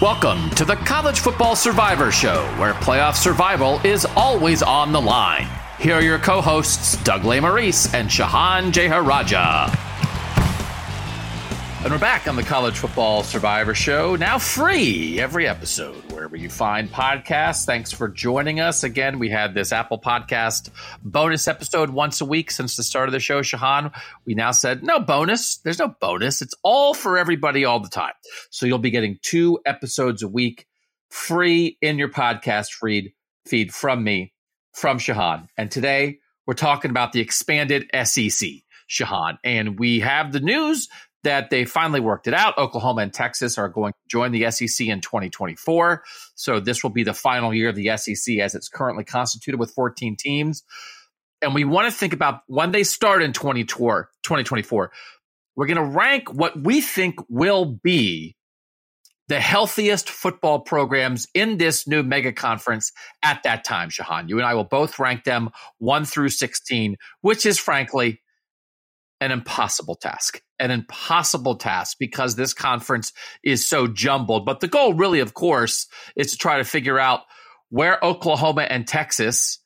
Welcome to the College Football Survivor Show, where playoff survival is always on the line. Here are your co hosts, Doug Lesmerises and Shehan Jeyarajah. And we're back on the College Football Survivor Show, now free every episode, wherever you find podcasts. Thanks for joining us. Again, we had this Apple Podcast bonus episode once a week since the start of the show, Shehan, We now said, no bonus. There's no bonus. It's all for everybody all the time. So you'll be getting two episodes a week free in your podcast feed, feed from me, from Shehan. And today we're talking about the expanded SEC. Shehan. And we have the news that they finally worked it out. Oklahoma and Texas are going to join the SEC in 2024. So this will be the final year of the SEC as it's currently constituted with 14 teams. And we want to think about when they start in 2024. We're going to rank what we think will be the healthiest football programs in this new mega conference at that time, Shehan. You and I will both rank them 1 through 16, which is frankly an impossible task, an impossible task because this conference is so jumbled. But the goal, really, of course, is to try to figure out where Oklahoma and Texas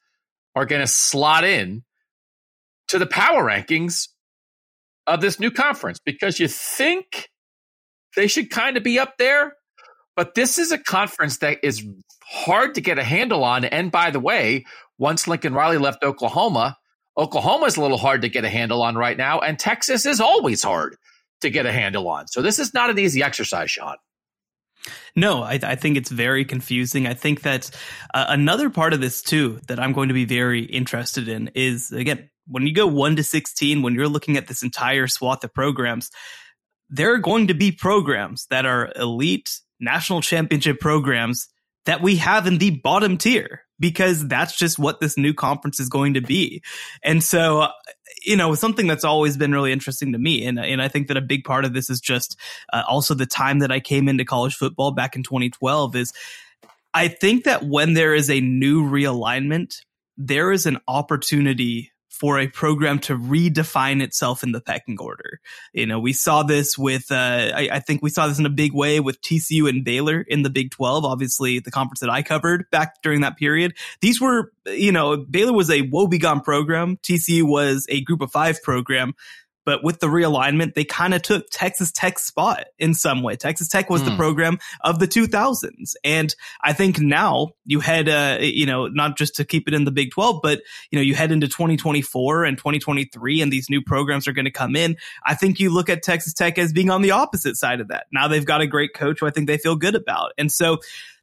are going to slot in to the power rankings of this new conference because you think they should kind of be up there. But this is a conference that is hard to get a handle on. And by the way, once Lincoln Riley left Oklahoma, Oklahoma's a little hard to get a handle on right now, and Texas is always hard to get a handle on. So this is not an easy exercise, Sean. No, I, I, think it's very confusing. I think that uh, another part of this too that I'm going to be very interested in is again when you go one to sixteen, when you're looking at this entire swath of programs, there are going to be programs that are elite national championship programs that we have in the bottom tier because that's just what this new conference is going to be. And so, you know, something that's always been really interesting to me. And, and I think that a big part of this is just uh, also the time that I came into college football back in 2012 is I think that when there is a new realignment, there is an opportunity for a program to redefine itself in the pecking order. You know, we saw this with, uh, I, I, think we saw this in a big way with TCU and Baylor in the Big 12, obviously the conference that I covered back during that period. These were, you know, Baylor was a woebegone program. TCU was a group of five program. But with the realignment, they kind of took Texas Tech's spot in some way. Texas Tech was mm. the hmm. program of the 2000s. And I think now you head, uh, you know, not just to keep it in the Big 12, but, you know, you head into 2024 and 2023 and these new programs are going to come in. I think you look at Texas Tech as being on the opposite side of that. Now they've got a great coach who I think they feel good about. And so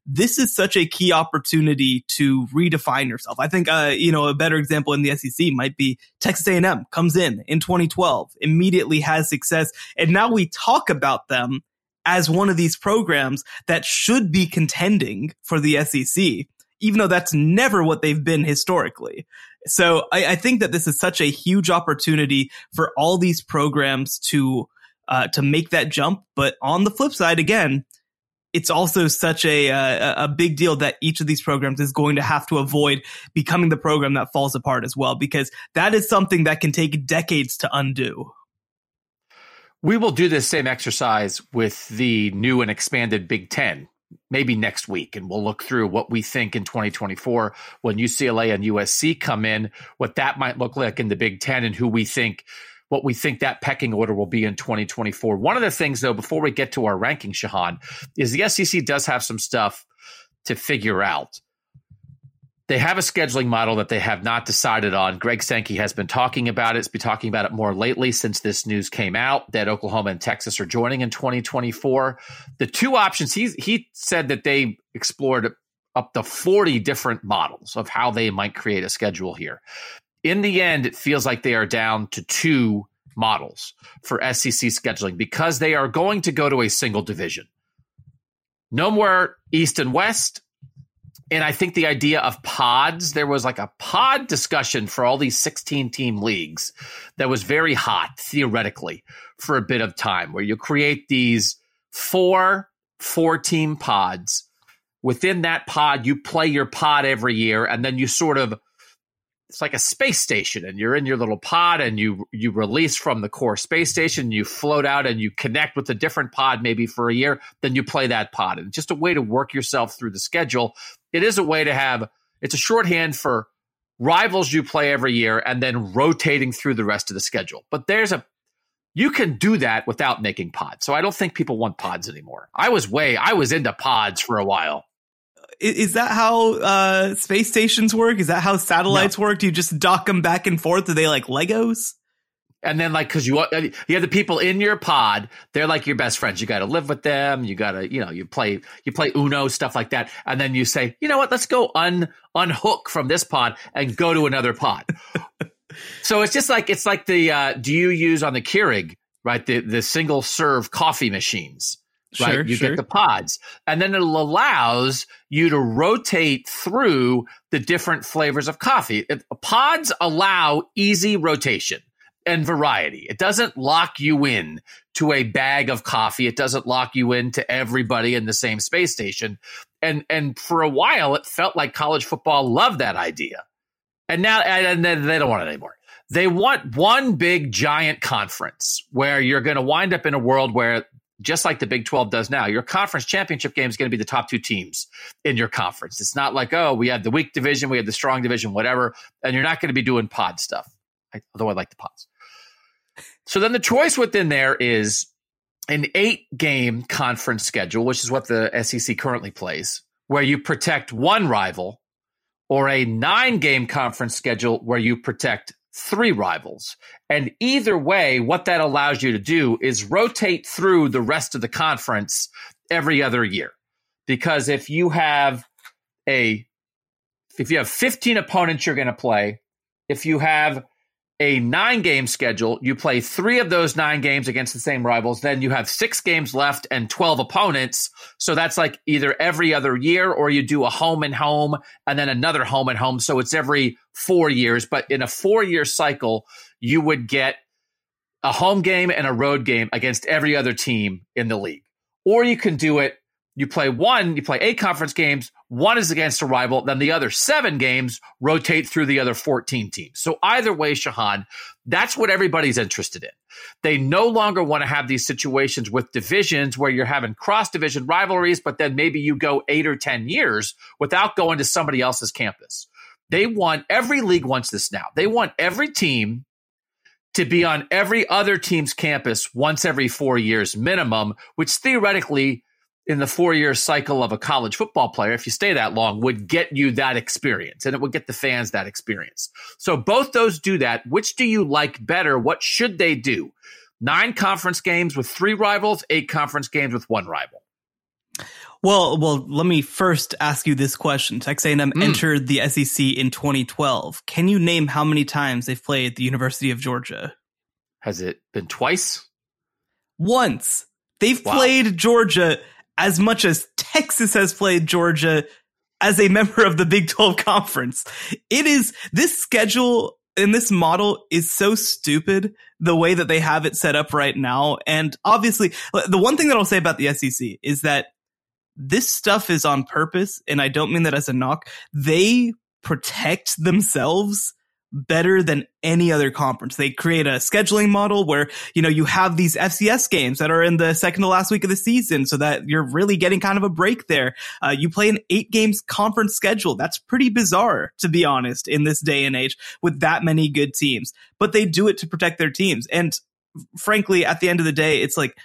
this is such a key opportunity to redefine yourself. I think, uh, you know, a better example in the SEC might be Texas A&M comes in in 2012, immediately has success. And now we talk about them as one of these programs that should be contending for the SEC, even though that's never what they've been historically. So I, I think that this is such a huge opportunity for all these programs to, uh, to make that jump. But on the flip side, again, it's also such a, uh, a, a big deal that each of these programs is going to have to avoid becoming the program that falls apart as well, because that is something that can take decades to undo. We will do this same exercise with the new and expanded Big Ten, maybe next week, and we'll look through what we think in 2024 when UCLA and USC come in, what that might look like in the Big Ten, and who we think what we think that pecking order will be in 2024. One of the things, though, before we get to our ranking, Shehan, is the SEC does have some stuff to figure out. They have a scheduling model that they have not decided on. Greg Sankey has been talking about it. It's been talking about it more lately since this news came out that Oklahoma and Texas are joining in 2024. The two options he he said that they explored up to 40 different models of how they might create a schedule here in the end, it feels like they are down to two models for SEC scheduling because they are going to go to a single division. No more East and West. And I think the idea of pods, there was like a pod discussion for all these 16 team leagues that was very hot theoretically for a bit of time, where you create these four four team pods. Within that pod, you play your pod every year, and then you sort of it's like a space station and you're in your little pod and you you release from the core space station you float out and you connect with a different pod maybe for a year then you play that pod. And just a way to work yourself through the schedule. It is a way to have it's a shorthand for rivals you play every year and then rotating through the rest of the schedule. But there's a you can do that without making pods. So i don't think people want pods anymore. I was way i was into pods for a while is that how uh, space stations work? Is that how satellites no. work? Do you just dock them back and forth? Are they like Legos? And then, like, because you you have the people in your pod, they're like your best friends. You got to live with them. You got to, you know, you play you play Uno stuff like that. And then you say, you know what? Let's go un unhook from this pod and go to another pod. so it's just like it's like the uh, do you use on the Keurig right the the single serve coffee machines right? Sure, you sure. get the pods. And then it allows you to rotate through the different flavors of coffee. It, pods allow easy rotation and variety. It doesn't lock you in to a bag of coffee. It doesn't lock you in to everybody in the same space station. And and for a while it felt like college football loved that idea. And now and then they don't want it anymore. They want one big giant conference where you're going to wind up in a world where just like the Big 12 does now. Your conference championship game is going to be the top two teams in your conference. It's not like, oh, we have the weak division, we have the strong division, whatever, and you're not going to be doing pod stuff, although I like the pods. So then the choice within there is an eight game conference schedule, which is what the SEC currently plays, where you protect one rival, or a nine game conference schedule where you protect three rivals. And either way, what that allows you to do is rotate through the rest of the conference every other year. Because if you have a if you have 15 opponents you're going to play, if you have a nine game schedule, you play three of those nine games against the same rivals. Then you have six games left and 12 opponents. So that's like either every other year or you do a home and home and then another home and home. So it's every four years. But in a four year cycle, you would get a home game and a road game against every other team in the league. Or you can do it you play one, you play eight conference games, one is against a rival, then the other seven games rotate through the other 14 teams. So either way, Shehan, that's what everybody's interested in. They no longer want to have these situations with divisions where you're having cross division rivalries, but then maybe you go eight or 10 years without going to somebody else's campus. They want every league wants this now. They want every team to be on every other team's campus once every four years minimum, which theoretically in the four year cycle of a college football player, if you stay that long, would get you that experience and it would get the fans that experience. So both those do that. Which do you like better? What should they do? Nine conference games with three rivals, eight conference games with one rival. Well, well, let me first ask you this question. Texas A&M mm. entered the SEC in 2012. Can you name how many times they've played the University of Georgia? Has it been twice? Once. They've wow. played Georgia as much as Texas has played Georgia as a member of the Big 12 conference. It is this schedule and this model is so stupid the way that they have it set up right now. And obviously, the one thing that I'll say about the SEC is that this stuff is on purpose. And I don't mean that as a knock. They protect themselves better than any other conference. They create a scheduling model where, you know, you have these FCS games that are in the second to last week of the season so that you're really getting kind of a break there. Uh, you play an eight games conference schedule. That's pretty bizarre, to be honest, in this day and age with that many good teams, but they do it to protect their teams. And frankly, at the end of the day, it's like,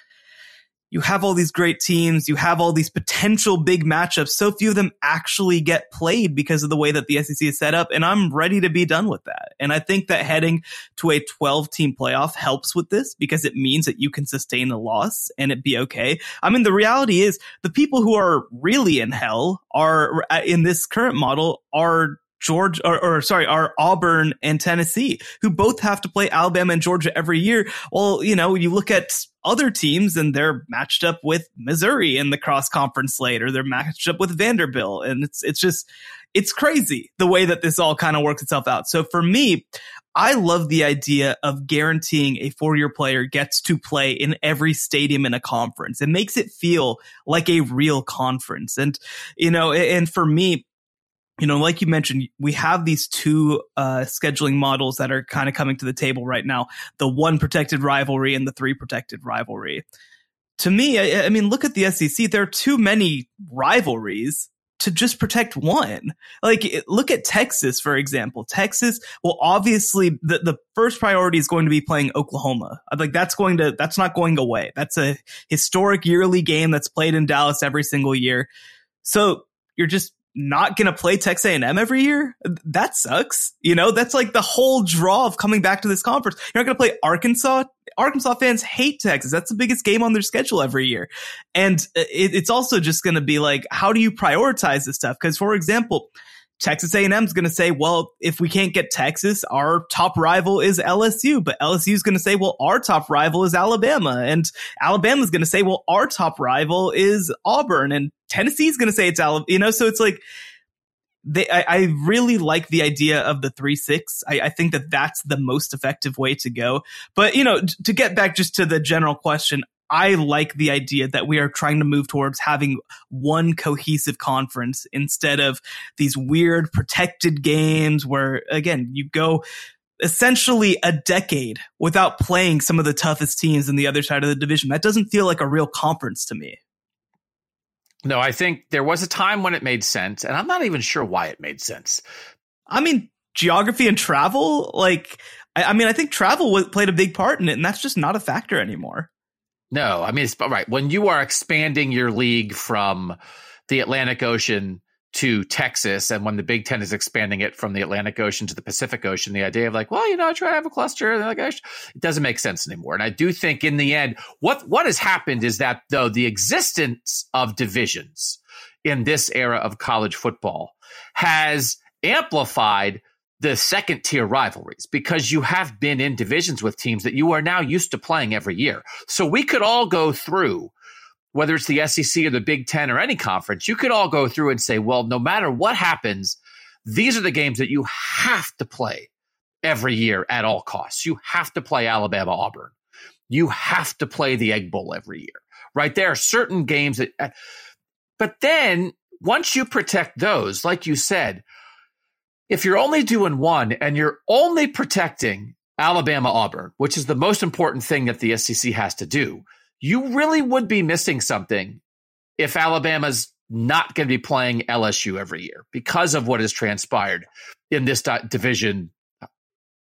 you have all these great teams, you have all these potential big matchups. So few of them actually get played because of the way that the SEC is set up. And I'm ready to be done with that. And I think that heading to a 12 team playoff helps with this because it means that you can sustain a loss and it be okay. I mean, the reality is the people who are really in hell are uh, in this current model are George or, or, sorry, are Auburn and Tennessee, who both have to play Alabama and Georgia every year. Well, you know, you look at other teams and they're matched up with Missouri in the cross conference slate, or they're matched up with Vanderbilt, and it's it's just it's crazy the way that this all kind of works itself out. So for me, I love the idea of guaranteeing a four year player gets to play in every stadium in a conference. It makes it feel like a real conference. And, you know, and for me, you know, like you mentioned, we have these two uh, scheduling models that are kind of coming to the table right now: the one protected rivalry and the three protected rivalry. To me, I, I mean, look at the SEC. There are too many rivalries to just protect one. Like, look at Texas, for example. Texas, well, obviously the, the first priority is going to be playing Oklahoma. Like, that's going to, that's not going away. That's a historic yearly game that's played in Dallas every single year. So you're just not going to play Texas A&M every year? That sucks. You know, that's like the whole draw of coming back to this conference. You're not going to play Arkansas. Arkansas fans hate Texas. That's the biggest game on their schedule every year. And uh, it, it's also just going to be like, how do you prioritize this stuff? Because for example, Texas A&M is going to say, well, if we can't get Texas, our top rival is LSU, but LSU is going to say, well, our top rival is Alabama, and Alabama is going to say, well, our top rival is Auburn, and Tennessee is going to say it's Alabama. You know, so it's like they. I, I really like the idea of the three six. I, I think that that's the most effective way to go. But you know, to get back just to the general question, I like the idea that we are trying to move towards having one cohesive conference instead of these weird protected games where, again, you go essentially a decade without playing some of the toughest teams in the other side of the division. That doesn't feel like a real conference to me. No, I think there was a time when it made sense, and I'm not even sure why it made sense. I mean, geography and travel, like, I, I mean, I think travel was, played a big part in it, and that's just not a factor anymore. No, I mean it's right when you are expanding your league from the Atlantic Ocean to Texas, and when the Big Ten is expanding it from the Atlantic Ocean to the Pacific Ocean, the idea of like, well, you know, I try to have a cluster, and like, it doesn't make sense anymore. And I do think in the end, what what has happened is that though the existence of divisions in this era of college football has amplified the second tier rivalries because you have been in divisions with teams that you are now used to playing every year. So we could all go through, whether it's the SEC or the Big Ten or any conference, you could all go through and say, well, no matter what happens, these are the games that you have to play every year at all costs. You have to play Alabama Auburn. You have to play the Egg Bowl every year, right? There are certain games that, but then once you protect those, like you said, if you're only doing one and you're only protecting Alabama Auburn, which is the most important thing that the SEC has to do, you really would be missing something if Alabama's not going to be playing LSU every year because of what has transpired in this division uh,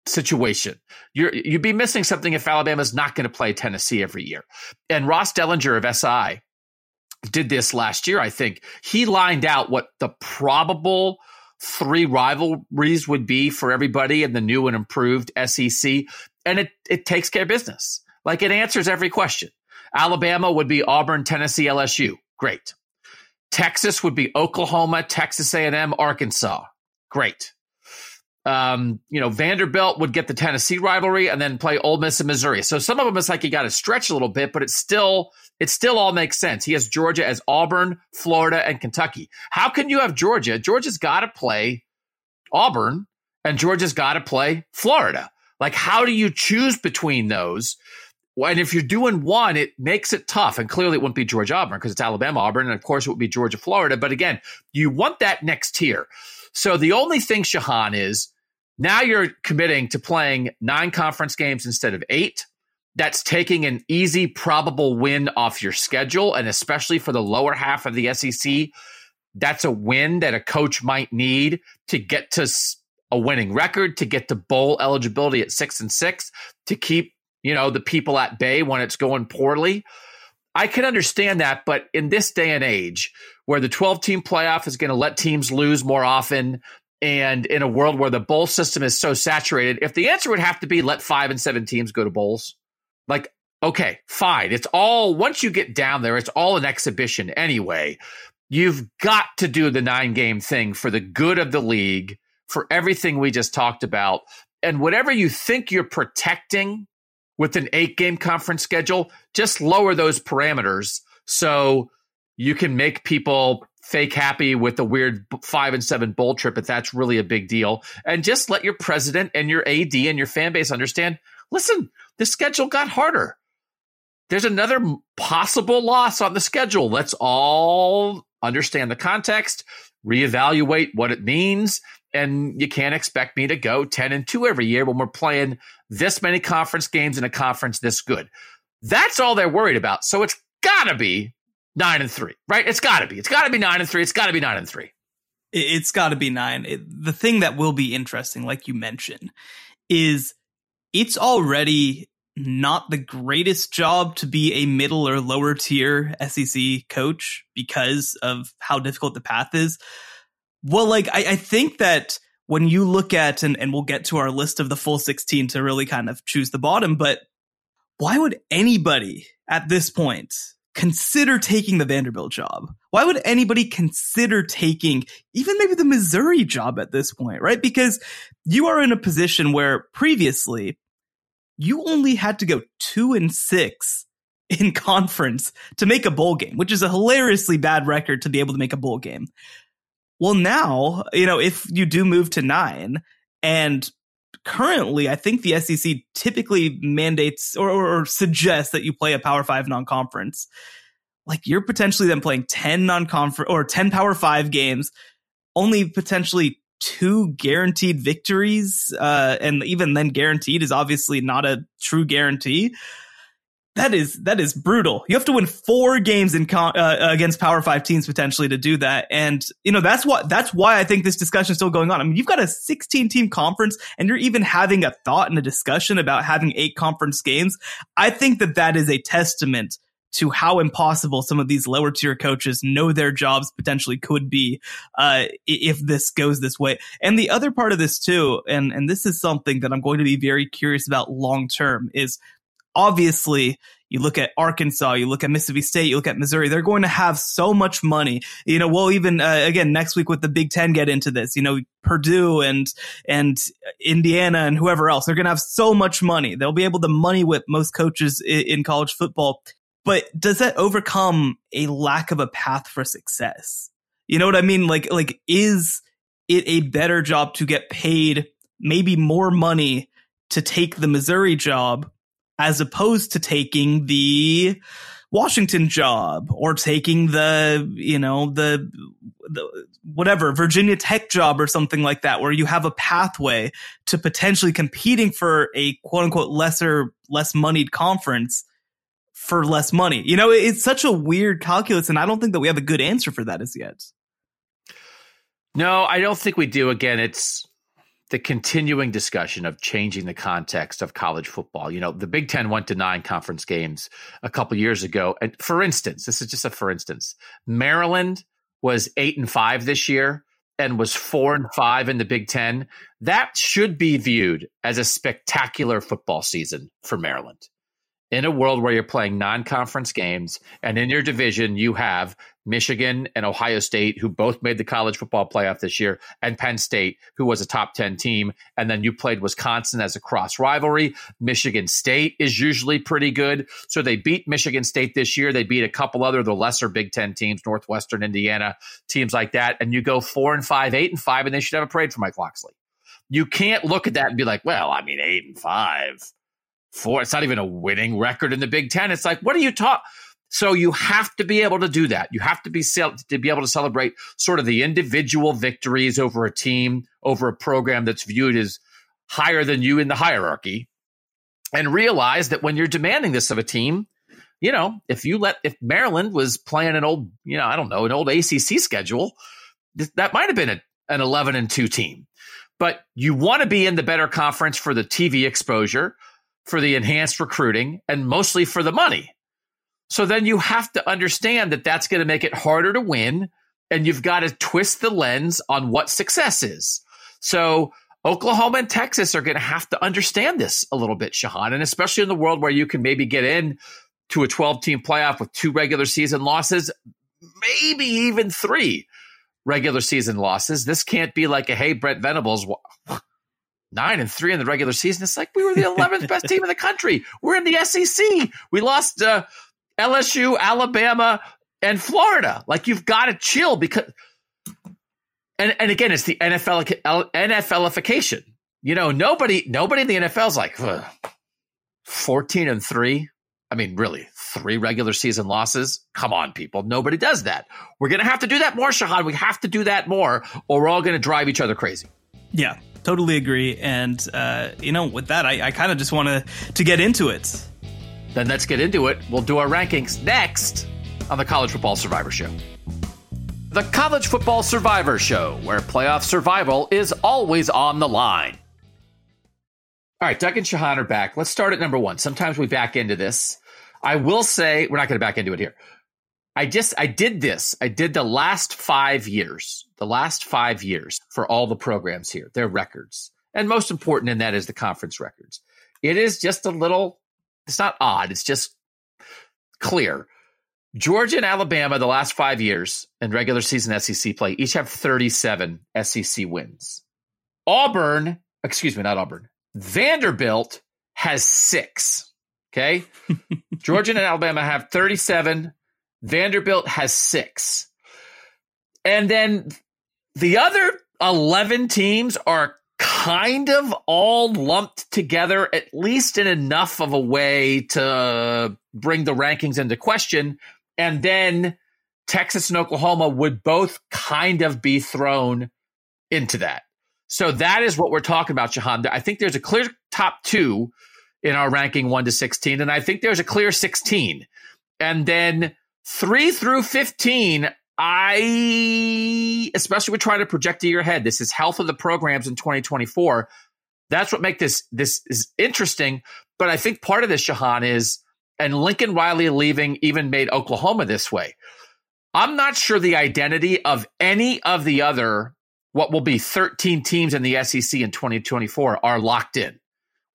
situation. you would be missing something if Alabama's not going to play Tennessee every year. And Ross Dellenger of SI did this last year, I think. He lined out what the probable – three rivalries would be for everybody in the new and improved SEC. And it, it takes care of business. Like it answers every question. Alabama would be Auburn, Tennessee, LSU. Great. Texas would be Oklahoma, Texas A&M, Arkansas. Great. Um, you know, Vanderbilt would get the Tennessee rivalry and then play Ole Miss and Missouri. So some of them it's like you got to stretch a little bit, but it's still it still all makes sense. He has Georgia as Auburn, Florida, and Kentucky. How can you have Georgia? Georgia's got to play Auburn, and Georgia's got to play Florida. Like, how do you choose between those? And if you're doing one, it makes it tough. And clearly, it wouldn't be Georgia Auburn because it's Alabama Auburn, and of course, it would be Georgia Florida. But again, you want that next tier. So the only thing, Shehan, is now you're committing to playing nine conference games instead of eight that's taking an easy, probable win off your schedule. And especially for the lower half of the SEC, that's a win that a coach might need to get to a winning record, to get to bowl eligibility at six and six, to keep, you know, the people at bay when it's going poorly. I can understand that. But in this day and age where the 12 team playoff is going to let teams lose more often, and in a world where the bowl system is so saturated, if the answer would have to be let five and seven teams go to bowls, like, okay, fine. It's all, once you get down there, it's all an exhibition anyway. You've got to do the nine game thing for the good of the league, for everything we just talked about. And whatever you think you're protecting with an eight game conference schedule, just lower those parameters so you can make people fake happy with the weird five and seven bowl trip if that's really a big deal. And just let your president and your AD and your fan base understand listen, the schedule got harder. There's another possible loss on the schedule. Let's all understand the context, reevaluate what it means. And you can't expect me to go 10 and 2 every year when we're playing this many conference games in a conference this good. That's all they're worried about. So it's got to be 9 and 3, right? It's got to be. It's got to be 9 and 3. It's got to be 9 and 3. It's got to be 9. It, the thing that will be interesting like you mentioned is it's already not the greatest job to be a middle or lower tier SEC coach because of how difficult the path is. Well, like, I, I think that when you look at, and, and we'll get to our list of the full 16 to really kind of choose the bottom, but why would anybody at this point consider taking the Vanderbilt job? Why would anybody consider taking even maybe the Missouri job at this point, right? Because you are in a position where previously you only had to go two and six in conference to make a bowl game, which is a hilariously bad record to be able to make a bowl game. Well, now, you know, if you do move to nine, and currently, I think the SEC typically mandates or, or, or suggests that you play a Power Five non conference. Like you're potentially then playing 10 non conference or 10 Power Five games, only potentially two guaranteed victories, uh, and even then guaranteed is obviously not a true guarantee. That is that is brutal. You have to win four games in con- uh, against Power Five teams potentially to do that, and you know that's what that's why I think this discussion is still going on. I mean, you've got a 16 team conference, and you're even having a thought and a discussion about having eight conference games. I think that that is a testament to how impossible some of these lower tier coaches know their jobs potentially could be uh, if this goes this way. And the other part of this too, and and this is something that I'm going to be very curious about long term, is obviously you look at Arkansas, you look at Mississippi State, you look at Missouri, they're going to have so much money. You know, we'll even, uh, again, next week with the Big Ten get into this, you know, Purdue and, and Indiana and whoever else, they're going to have so much money. They'll be able to money whip most coaches in, in college football. But does that overcome a lack of a path for success? You know what I mean? Like, like, is it a better job to get paid maybe more money to take the Missouri job as opposed to taking the Washington job or taking the, you know, the, the, whatever Virginia Tech job or something like that, where you have a pathway to potentially competing for a quote unquote lesser, less moneyed conference for less money. You know, it's such a weird calculus, and I don't think that we have a good answer for that as yet. No, I don't think we do. Again, it's the continuing discussion of changing the context of college football. You know, the Big Ten went to nine conference games a couple years ago. And for instance, this is just a for instance, Maryland was eight and five this year and was four and five in the Big Ten. That should be viewed as a spectacular football season for Maryland in a world where you're playing non-conference games and in your division you have Michigan and Ohio State who both made the college football playoff this year and Penn State who was a top 10 team and then you played Wisconsin as a cross rivalry. Michigan State is usually pretty good. So they beat Michigan State this year. They beat a couple other the lesser Big 10 teams Northwestern Indiana teams like that and you go 4 and 5 8 and 5 and they should have a parade for Mike Locksley you can't look at that and be like well I mean 8 and 5 four. It's not even a winning record in the Big Ten. It's like, what are you talking? So you have to be able to do that. You have to be to be able to celebrate sort of the individual victories over a team, over a program that's viewed as higher than you in the hierarchy, and realize that when you're demanding this of a team, you know, if you let if Maryland was playing an old, you know, I don't know, an old ACC schedule, that might have been a, an 11 and 2 team. But you want to be in the better conference for the TV exposure for the enhanced recruiting and mostly for the money. So then you have to understand that that's going to make it harder to win. And you've got to twist the lens on what success is. So Oklahoma and Texas are going to have to understand this a little bit, Shehan, and especially in the world where you can maybe get in to a 12 team playoff with two regular season losses, maybe even three regular season losses. This can't be like a, hey, Brent Venables, nine and three in the regular season. It's like we were the 11th best team in the country. We're in the SEC. We lost uh, LSU, Alabama, and Florida. Like you've got to chill because, and and again, it's the NFL NFLification. You know, nobody nobody in the NFL is like 14 and three. I mean, really, three regular season losses. Come on, people. Nobody does that. We're going to have to do that more, Shehan. We have to do that more, or we're all going to drive each other crazy. Yeah, totally agree. And, uh, you know, with that, I, I kind of just want to to get into it. Then let's get into it. We'll do our rankings next on the College Football Survivor Show. The College Football Survivor Show, where playoff survival is always on the line. All right, Doug and Shehan are back. Let's start at number one. Sometimes we back into this. I will say we're not going to back into it here. I just I did this. I did the last five years, the last five years for all the programs here, their records, and most important in that is the conference records. It is just a little. It's not odd. It's just clear. Georgia and Alabama, the last five years in regular season SEC play, each have 37 SEC wins. Auburn, excuse me, not Auburn. Vanderbilt has six. Okay. Georgia and Alabama have 37. Vanderbilt has six. And then the other 11 teams are kind of all lumped together, at least in enough of a way to bring the rankings into question. And then Texas and Oklahoma would both kind of be thrown into that. So that is what we're talking about, Shehan. I think there's a clear top two in our ranking one to 16. And I think there's a clear 16. And then three through 15, I, especially with trying to project to your head, this is health of the programs in 2024. That's what make this, this is interesting. But I think part of this, Shehan, is, and Lincoln Riley leaving even made Oklahoma this way. I'm not sure the identity of any of the other, what will be 13 teams in the SEC in 2024 are locked in.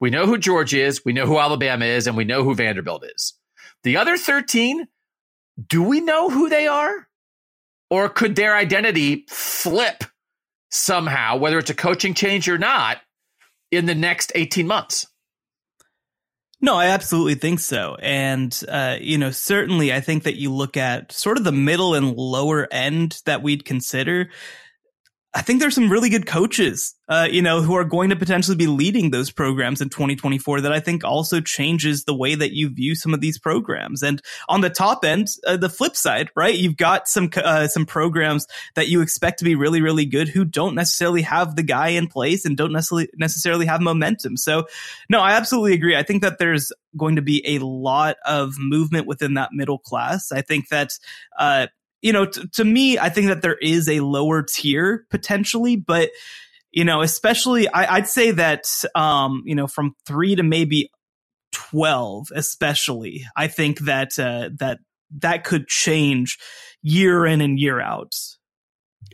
We know who Georgia is, we know who Alabama is, and we know who Vanderbilt is. The other 13, do we know who they are? Or could their identity flip somehow, whether it's a coaching change or not, in the next 18 months? No, I absolutely think so. And, uh, you know, certainly I think that you look at sort of the middle and lower end that we'd consider. I think there's some really good coaches, uh, you know, who are going to potentially be leading those programs in 2024 that I think also changes the way that you view some of these programs. And on the top end, uh, the flip side, right? You've got some, uh, some programs that you expect to be really, really good who don't necessarily have the guy in place and don't necessarily, necessarily have momentum. So no, I absolutely agree. I think that there's going to be a lot of movement within that middle class. I think that, uh, you know, t- to me, I think that there is a lower tier potentially, but you know, especially I, would say that, um, you know, from three to maybe 12, especially, I think that, uh, that, that could change year in and year out.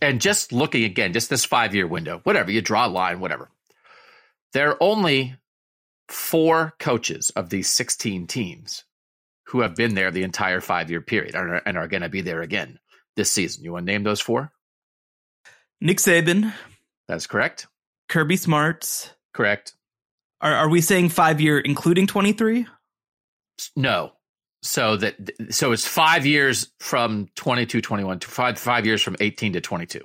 And just looking again, just this five year window, whatever you draw a line, whatever. There are only four coaches of these 16 teams who have been there the entire five year period and are, and are going to be there again this season. You want to name those four? Nick Saban. That's correct. Kirby Smarts. Correct. Are, are we saying five year, including 23? No. So that so it's five years from 22, 21 to five five years from 18 to 22.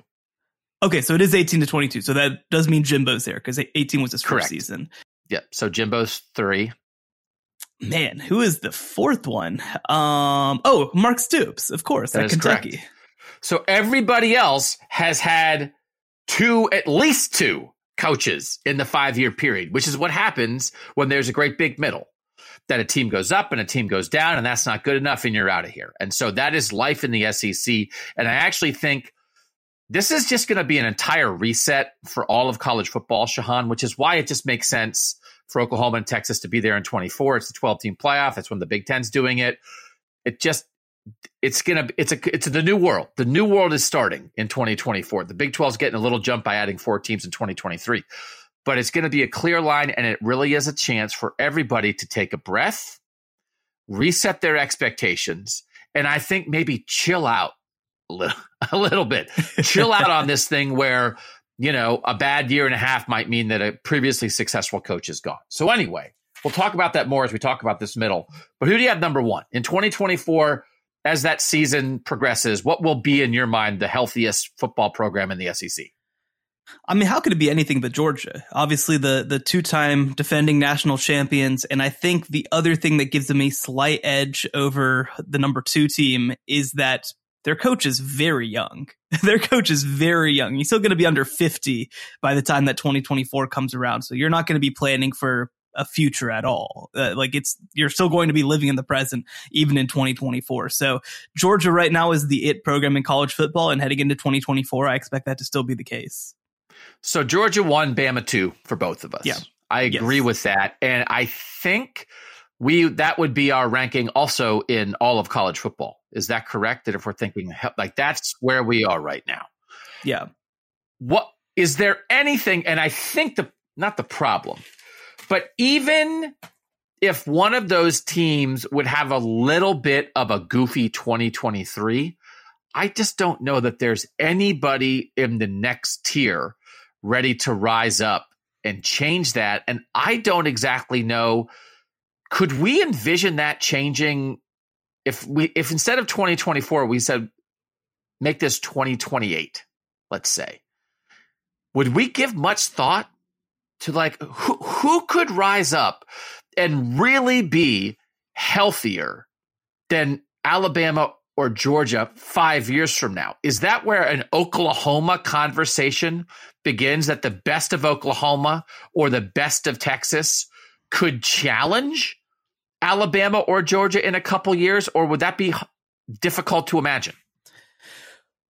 Okay, so it is 18 to 22. So that does mean Jimbo's there because 18 was his Correct. first season. Yep. So Jimbo's three. Man, who is the fourth one? Um, oh, Mark Stoops, of course, that at Kentucky. Correct. So everybody else has had two, at least two coaches in the five year period, which is what happens when there's a great big middle. That a team goes up and a team goes down, and that's not good enough, and you're out of here. And so that is life in the SEC. And I actually think this is just going to be an entire reset for all of college football, Shehan, which is why it just makes sense for Oklahoma and Texas to be there in 24. It's the 12 team playoff. That's when the Big Ten's doing it. It just it's gonna it's a it's the new world. The new world is starting in 2024. The Big 12 is getting a little jump by adding four teams in 2023, but it's going to be a clear line, and it really is a chance for everybody to take a breath, reset their expectations, and I think maybe chill out a little, a little bit, chill out on this thing where you know, a bad year and a half might mean that a previously successful coach is gone. So anyway, we'll talk about that more as we talk about this middle. But who do you have number one in 2024? As that season progresses, what will be in your mind the healthiest football program in the SEC? I mean, how could it be anything but Georgia? Obviously, the the two time defending national champions, and I think the other thing that gives them a slight edge over the number two team is that their coach is very young. their coach is very young. He's still going to be under 50 by the time that 2024 comes around. So you're not going to be planning for a future at all. Uh, like it's, you're still going to be living in the present even in 2024. So Georgia right now is the it program in college football and heading into 2024, I expect that to still be the case. So Georgia one, Bama two for both of us. Yeah. I agree yes. with that. And I think we that would be our ranking also in all of college football. Is that correct? That if we're thinking like that's where we are right now. Yeah. What is there anything? And I think the not the problem, but even if one of those teams would have a little bit of a goofy 2023, I just don't know that there's anybody in the next tier ready to rise up and change that. And I don't exactly know could we envision that changing if we if instead of 2024 we said make this 2028, let's say. Would we give much thought to like who who could rise up and really be healthier than Alabama or Georgia 5 years from now? Is that where an Oklahoma conversation begins that the best of Oklahoma or the best of Texas could challenge Alabama or Georgia in a couple years, or would that be difficult to imagine?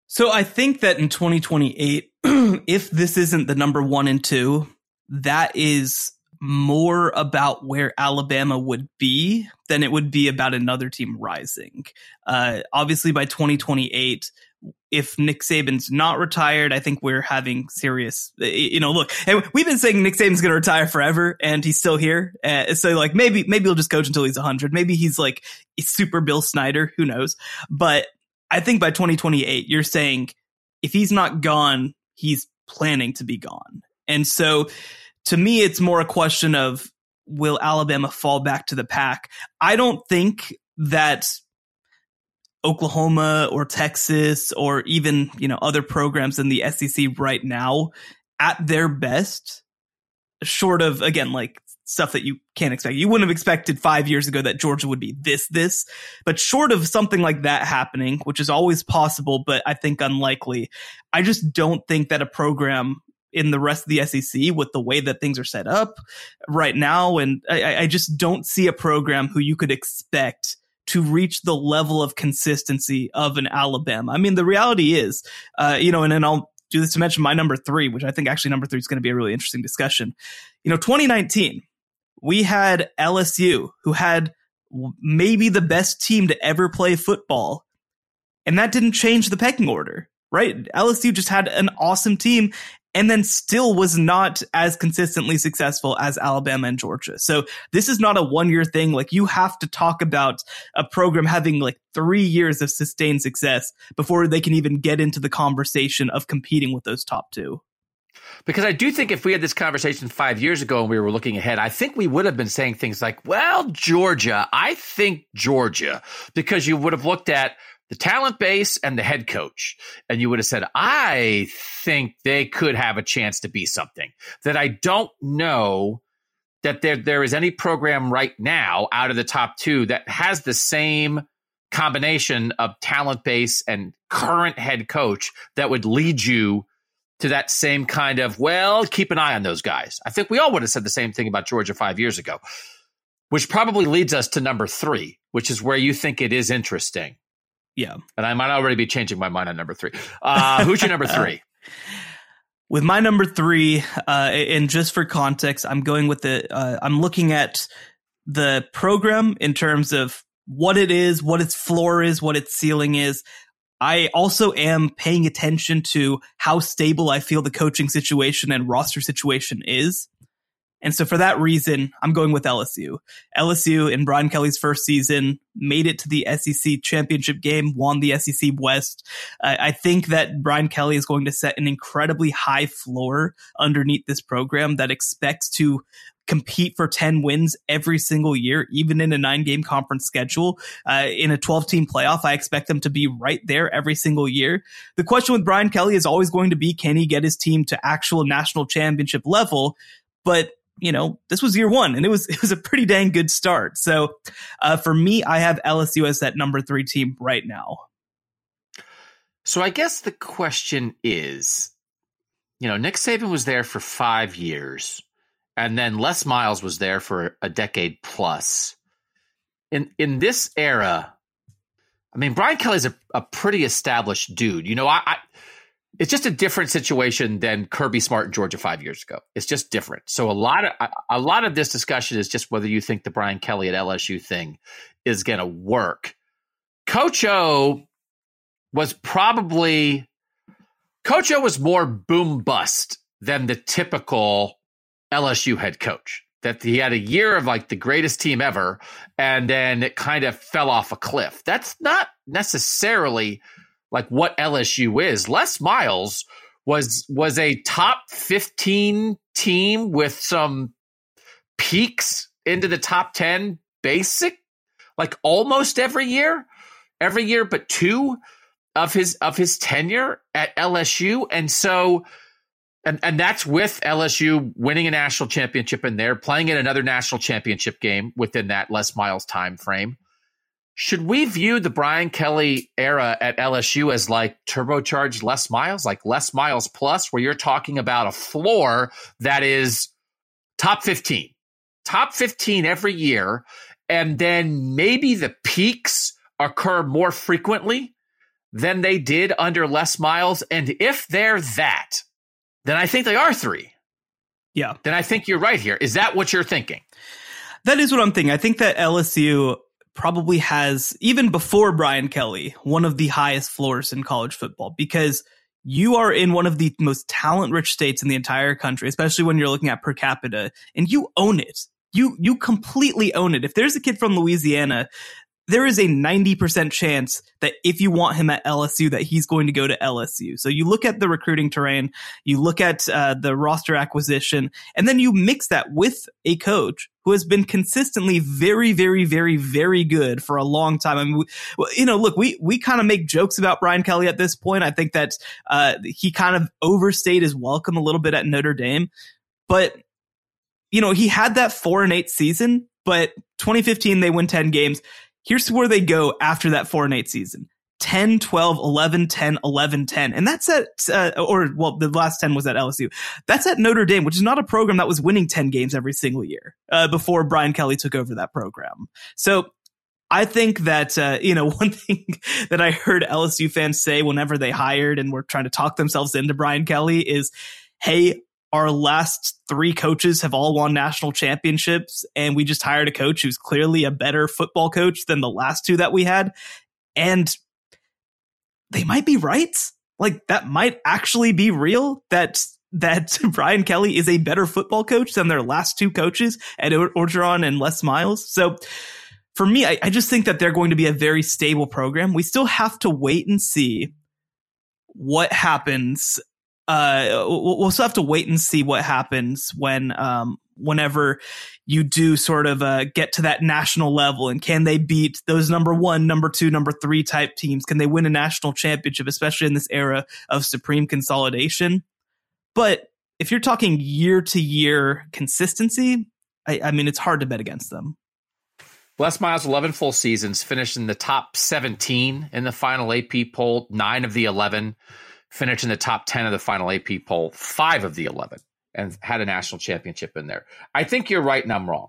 So I think that in 2028, if this isn't the number one and two, that is more about where Alabama would be than it would be about another team rising. Uh, obviously, by 2028, if Nick Saban's not retired, I think we're having serious, you know, look, we've been saying Nick Saban's going to retire forever and he's still here. Uh, so like maybe, maybe he'll just coach until he's 100. Maybe he's like super Bill Snyder. Who knows? But I think by 2028, you're saying if he's not gone, he's planning to be gone. And so to me, it's more a question of will Alabama fall back to the pack? I don't think that Oklahoma or Texas or even, you know, other programs in the SEC right now at their best, short of, again, like stuff that you can't expect. You wouldn't have expected five years ago that Georgia would be this, this, but short of something like that happening, which is always possible, but I think unlikely, I just don't think that a program in the rest of the SEC with the way that things are set up right now. And I, I just don't see a program who you could expect to reach the level of consistency of an Alabama. I mean, the reality is, uh, you know, and then I'll do this to mention my number three, which I think actually number three is going to be a really interesting discussion. You know, 2019, we had LSU who had maybe the best team to ever play football. And that didn't change the pecking order, right? LSU just had an awesome team and then still was not as consistently successful as Alabama and Georgia. So this is not a one year thing. Like you have to talk about a program having like three years of sustained success before they can even get into the conversation of competing with those top two. Because I do think if we had this conversation five years ago and we were looking ahead, I think we would have been saying things like, well, Georgia, I think Georgia, because you would have looked at the talent base and the head coach. And you would have said, I think they could have a chance to be something that I don't know that there, there is any program right now out of the top two that has the same combination of talent base and current head coach that would lead you to that same kind of, well, keep an eye on those guys. I think we all would have said the same thing about Georgia five years ago, which probably leads us to number three, which is where you think it is interesting. Yeah. And I might already be changing my mind on number three. Uh, who's your number three? with my number three, uh, and just for context, I'm going with the, uh, I'm looking at the program in terms of what it is, what its floor is, what its ceiling is. I also am paying attention to how stable I feel the coaching situation and roster situation is. And so for that reason, I'm going with LSU. LSU in Brian Kelly's first season made it to the SEC championship game, won the SEC West. Uh, I think that Brian Kelly is going to set an incredibly high floor underneath this program that expects to compete for 10 wins every single year, even in a nine game conference schedule. Uh, in a 12 team playoff, I expect them to be right there every single year. The question with Brian Kelly is always going to be, can he get his team to actual national championship level? But you know, this was year one and it was, it was a pretty dang good start. So, uh, for me, I have LSU as that number three team right now. So I guess the question is, you know, Nick Saban was there for five years, and then Les Miles was there for a decade plus. In in this era, I mean, Brian Kelly's a, a pretty established dude. You know, I, I it's just a different situation than Kirby Smart in Georgia five years ago. It's just different. So a lot of a lot of this discussion is just whether you think the Brian Kelly at LSU thing is going to work. Coach O was probably Coach O was more boom bust than the typical LSU head coach. That he had a year of like the greatest team ever, and then it kind of fell off a cliff. That's not necessarily like what LSU is. Les Miles was was a top 15 team with some peaks into the top 10 basic like almost every year every year but two of his of his tenure at LSU, and so and and that's with LSU winning a national championship in there, playing in another national championship game within that Les Miles time frame. Should we view the Brian Kelly era at LSU as like turbocharged Les Miles, like Les Miles plus, where you're talking about a floor that is top 15, top 15 every year, and then maybe the peaks occur more frequently than they did under Les Miles. And if they're that, then I think they are three. Yeah. Then I think you're right here. Is that what you're thinking? That is what I'm thinking. I think that LSU probably has, even before Brian Kelly, one of the highest floors in college football because you are in one of the most talent rich states in the entire country, especially when you're looking at per capita, and you own it. You, you completely own it. If there's a kid from Louisiana there is a 90% chance that if you want him at LSU, that he's going to go to LSU. So you look at the recruiting terrain, you look at uh, the roster acquisition, and then you mix that with a coach who has been consistently very, very, very, very good for a long time. I mean, we, you know, look, we, we kind of make jokes about Brian Kelly at this point. I think that, uh, he kind of overstayed his welcome a little bit at Notre Dame, but you know, he had that four and eight season, but 2015, they win 10 games here's where they go after that 4 and 8 season. 10, 12, 11, 10, 11, 10. And that's at, uh, or, well, the last 10 was at LSU. That's at Notre Dame, which is not a program that was winning 10 games every single year, uh, before Brian Kelly took over that program. So I think that, uh, you know, one thing that I heard LSU fans say whenever they hired and were trying to talk themselves into Brian Kelly is, Hey, our last three coaches have all won national championships and we just hired a coach who's clearly a better football coach than the last two that we had and they might be right. Like that might actually be real that that Brian Kelly is a better football coach than their last two coaches Ed Orgeron and Les Miles. So for me I, I just think that they're going to be a very stable program. We still have to wait and see what happens uh, we'll still have to wait and see what happens when, um, whenever you do sort of uh, get to that national level and can they beat those number one, number two, number three type teams? Can they win a national championship, especially in this era of supreme consolidation? But if you're talking year to year consistency, I, I mean, it's hard to bet against them. Les Miles, 11 full seasons, finished in the top 17 in the final AP poll, nine of the 11 finished in the top 10 of the final AP poll, five of the 11, and had a national championship in there. I think you're right and I'm wrong.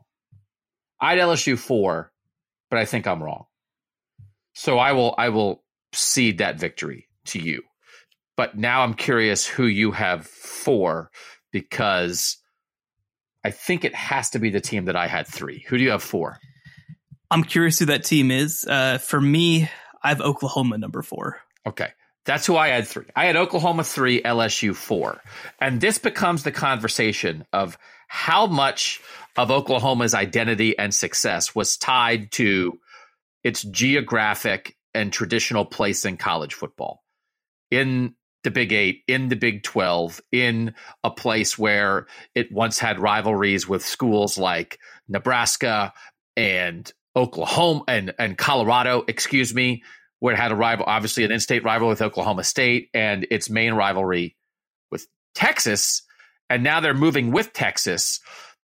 I'd LSU four, but I think I'm wrong. So I will I will cede that victory to you. But now I'm curious who you have four because I think it has to be the team that I had three. Who do you have four? I'm curious who that team is. Uh, for me, I have Oklahoma number four. Okay. That's who I had three. I had Oklahoma three, LSU four. And this becomes the conversation of how much of Oklahoma's identity and success was tied to its geographic and traditional place in college football. In the Big Eight, in the Big 12, in a place where it once had rivalries with schools like Nebraska and Oklahoma and, and Colorado, excuse me, where it had a rival, obviously an in state rival with Oklahoma State and its main rivalry with Texas. And now they're moving with Texas.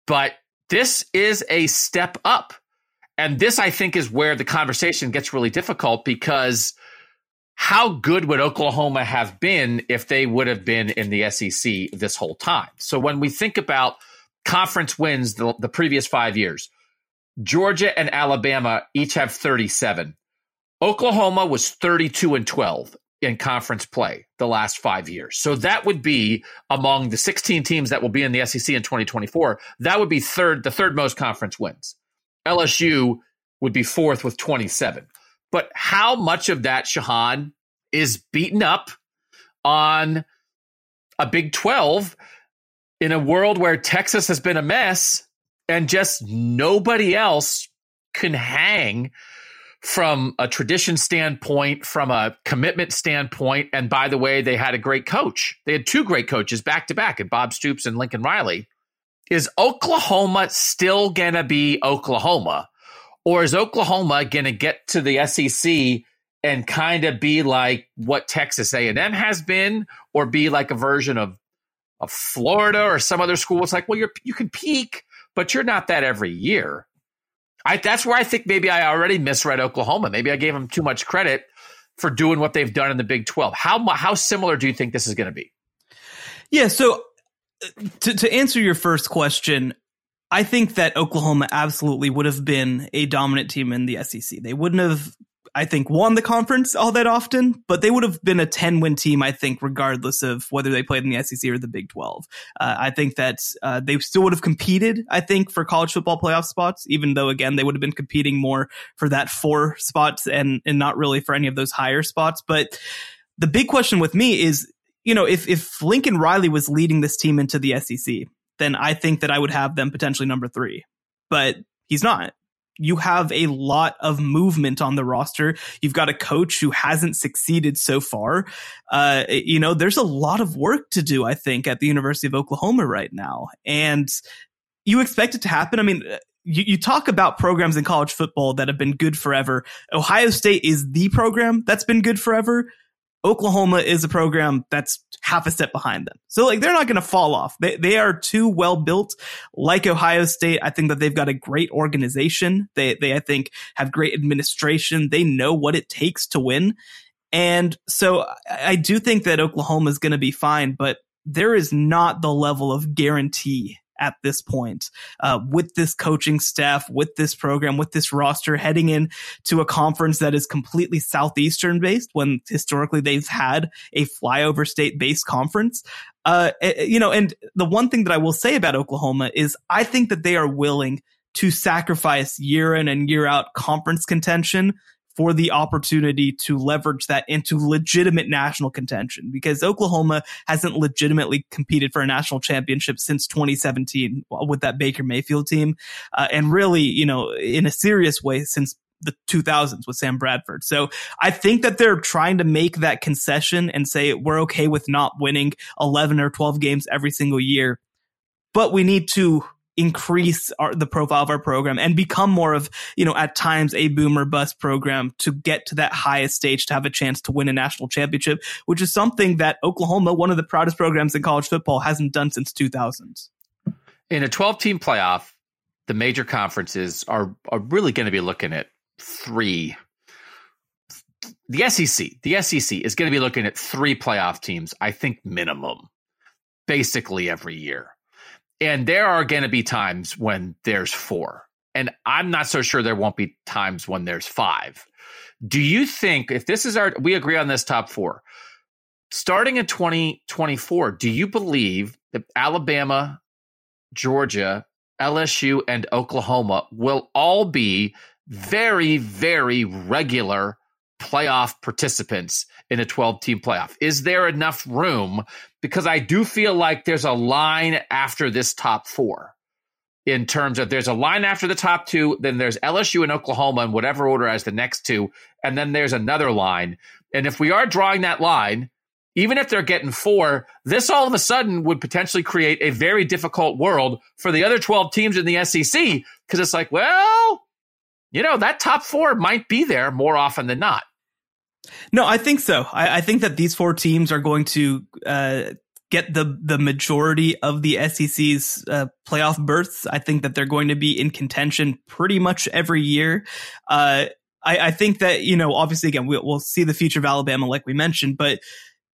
But this is a step up. And this, I think, is where the conversation gets really difficult because how good would Oklahoma have been if they would have been in the SEC this whole time? So when we think about conference wins the, the previous five years, Georgia and Alabama each have 37. Oklahoma was 32 and 12 in conference play the last five years. So that would be among the 16 teams that will be in the SEC in 2024. That would be third, the third most conference wins. LSU would be fourth with 27. But how much of that, Shehan, is beaten up on a Big 12 in a world where Texas has been a mess and just nobody else can hang from a tradition standpoint, from a commitment standpoint. And by the way, they had a great coach. They had two great coaches back to back, and Bob Stoops and Lincoln Riley. Is Oklahoma still going to be Oklahoma? Or is Oklahoma going to get to the SEC and kind of be like what Texas A&M has been or be like a version of of Florida or some other school? It's like, well, you're you can peak, but you're not that every year. I, that's where I think maybe I already misread Oklahoma. Maybe I gave them too much credit for doing what they've done in the Big 12. How how similar do you think this is going to be? Yeah, so uh, to to answer your first question, I think that Oklahoma absolutely would have been a dominant team in the SEC. They wouldn't have, I think, won the conference all that often, but they would have been a 10 win team, I think, regardless of whether they played in the SEC or the Big 12. Uh, I think that uh, they still would have competed, I think, for college football playoff spots, even though, again, they would have been competing more for that four spots and, and not really for any of those higher spots. But the big question with me is, you know, if, if Lincoln Riley was leading this team into the SEC, then I think that I would have them potentially number three. But he's not. You have a lot of movement on the roster. You've got a coach who hasn't succeeded so far. Uh, you know, there's a lot of work to do, I think, at the University of Oklahoma right now. And you expect it to happen. I mean, you, you, talk about programs in college football that have been good forever. Ohio State is the program that's been good forever. Oklahoma is a program that's half a step behind them. So like they're not going to fall off. They they are too well built. Like Ohio State, I think that they've got a great organization. They they I think have great administration. They know what it takes to win. And so I do think that Oklahoma is going to be fine, but there is not the level of guarantee at this point uh, with this coaching staff, with this program, with this roster heading in to a conference that is completely southeastern based when historically they've had a flyover state based conference. Uh, eh, eh, you know, and the one thing that I will say about Oklahoma is I think that they are willing to sacrifice year in and year out conference contention for the opportunity to leverage that into legitimate national contention because Oklahoma hasn't legitimately competed for a national championship since 2017 with that Baker Mayfield team. Uh, and really, you know, in a serious way since the 2000s with Sam Bradford. So I think that they're trying to make that concession and say we're okay with not winning 11 or 12 games every single year, but we need to increase our, the profile of our program and become more of, you know, at times a boomer bust program to get to that highest stage to have a chance to win a national championship, which is something that Oklahoma, one of the proudest programs in college football, hasn't done since 2000s. In a 12 team playoff, the major conferences are, are really going to be looking at three. The SEC, the SEC is going to be looking at three playoff teams, I think minimum, basically every year. And there are going to be times when there's four. And I'm not so sure there won't be times when there's five. Do you think if this is our, we agree on this top four, starting in 2024, do you believe that Alabama, Georgia, LSU, and Oklahoma will all be very, very regular playoff participants in a 12 team playoff? Is there enough room? Because I do feel like there's a line after this top four in terms of there's a line after the top two, then there's LSU and Oklahoma in whatever order as the next two, and then there's another line. And if we are drawing that line, even if they're getting four, this all of a sudden would potentially create a very difficult world for the other 12 teams in the SEC because it's like, well, you know, that top four might be there more often than not. No, I think so. I, I think that these four teams are going to uh, get the the majority of the SEC's uh, playoff berths. I think that they're going to be in contention pretty much every year. Uh, I, I, think that you know, obviously, again, we'll, we'll see the future of Alabama, like we mentioned, but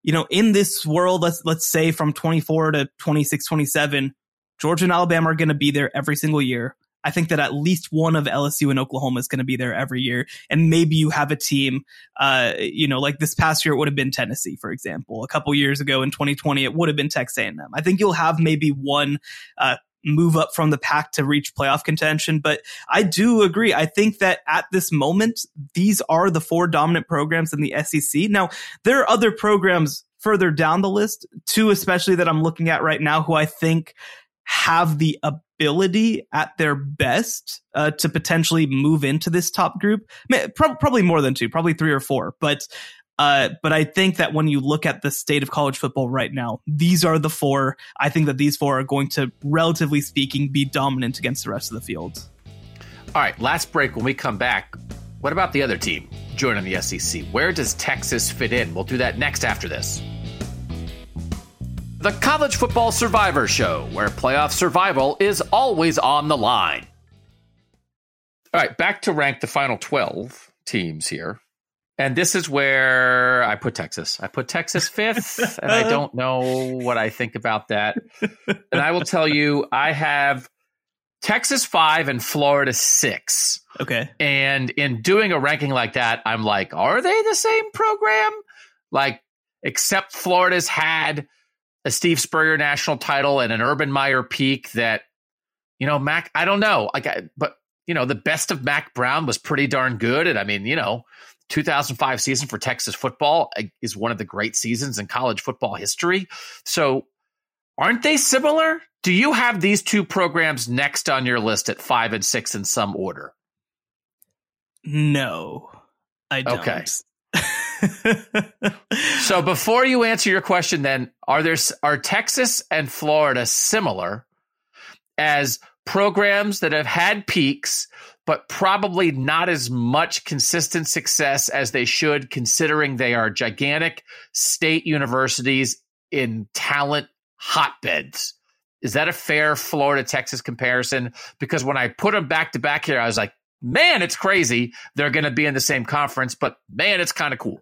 you know, in this world, let's let's say from 24 to 26, 27, Georgia and Alabama are going to be there every single year. I think that at least one of LSU and Oklahoma is going to be there every year. And maybe you have a team, uh, you know, like this past year, it would have been Tennessee, for example. A couple years ago in 2020, it would have been Texas A&M. I think you'll have maybe one, uh, move up from the pack to reach playoff contention. But I do agree. I think that at this moment, these are the four dominant programs in the SEC. Now, there are other programs further down the list, two especially that I'm looking at right now, who I think have the ability at their best uh, to potentially move into this top group. Probably more than two, probably three or four. But uh, but I think that when you look at the state of college football right now, these are the four. I think that these four are going to, relatively speaking, be dominant against the rest of the field. All right, last break. When we come back, what about the other team joining the SEC? Where does Texas fit in? We'll do that next after this the College Football Survivor Show, where playoff survival is always on the line. All right, back to rank the final 12 teams here. And this is where I put Texas. I put Texas fifth, and I don't know what I think about that. And I will tell you, I have Texas five and Florida six. Okay. And in doing a ranking like that, I'm like, are they the same program? Like, except Florida's had a Steve Spurrier national title and an Urban Meyer peak that, you know, Mack, I don't know. Like, I, but, you know, the best of Mack Brown was pretty darn good. And I mean, you know, 2005 season for Texas football uh, is one of the great seasons in college football history. So, aren't they similar? Do you have these two programs next on your list at five and six in some order? No, I don't. Okay. so before you answer your question, then are there are Texas and Florida similar as programs that have had peaks, but probably not as much consistent success as they should, considering they are gigantic state universities in talent hotbeds. Is that a fair Florida Texas comparison? Because when I put them back to back here, I was like, man, it's crazy. They're going to be in the same conference, but man, it's kind of cool.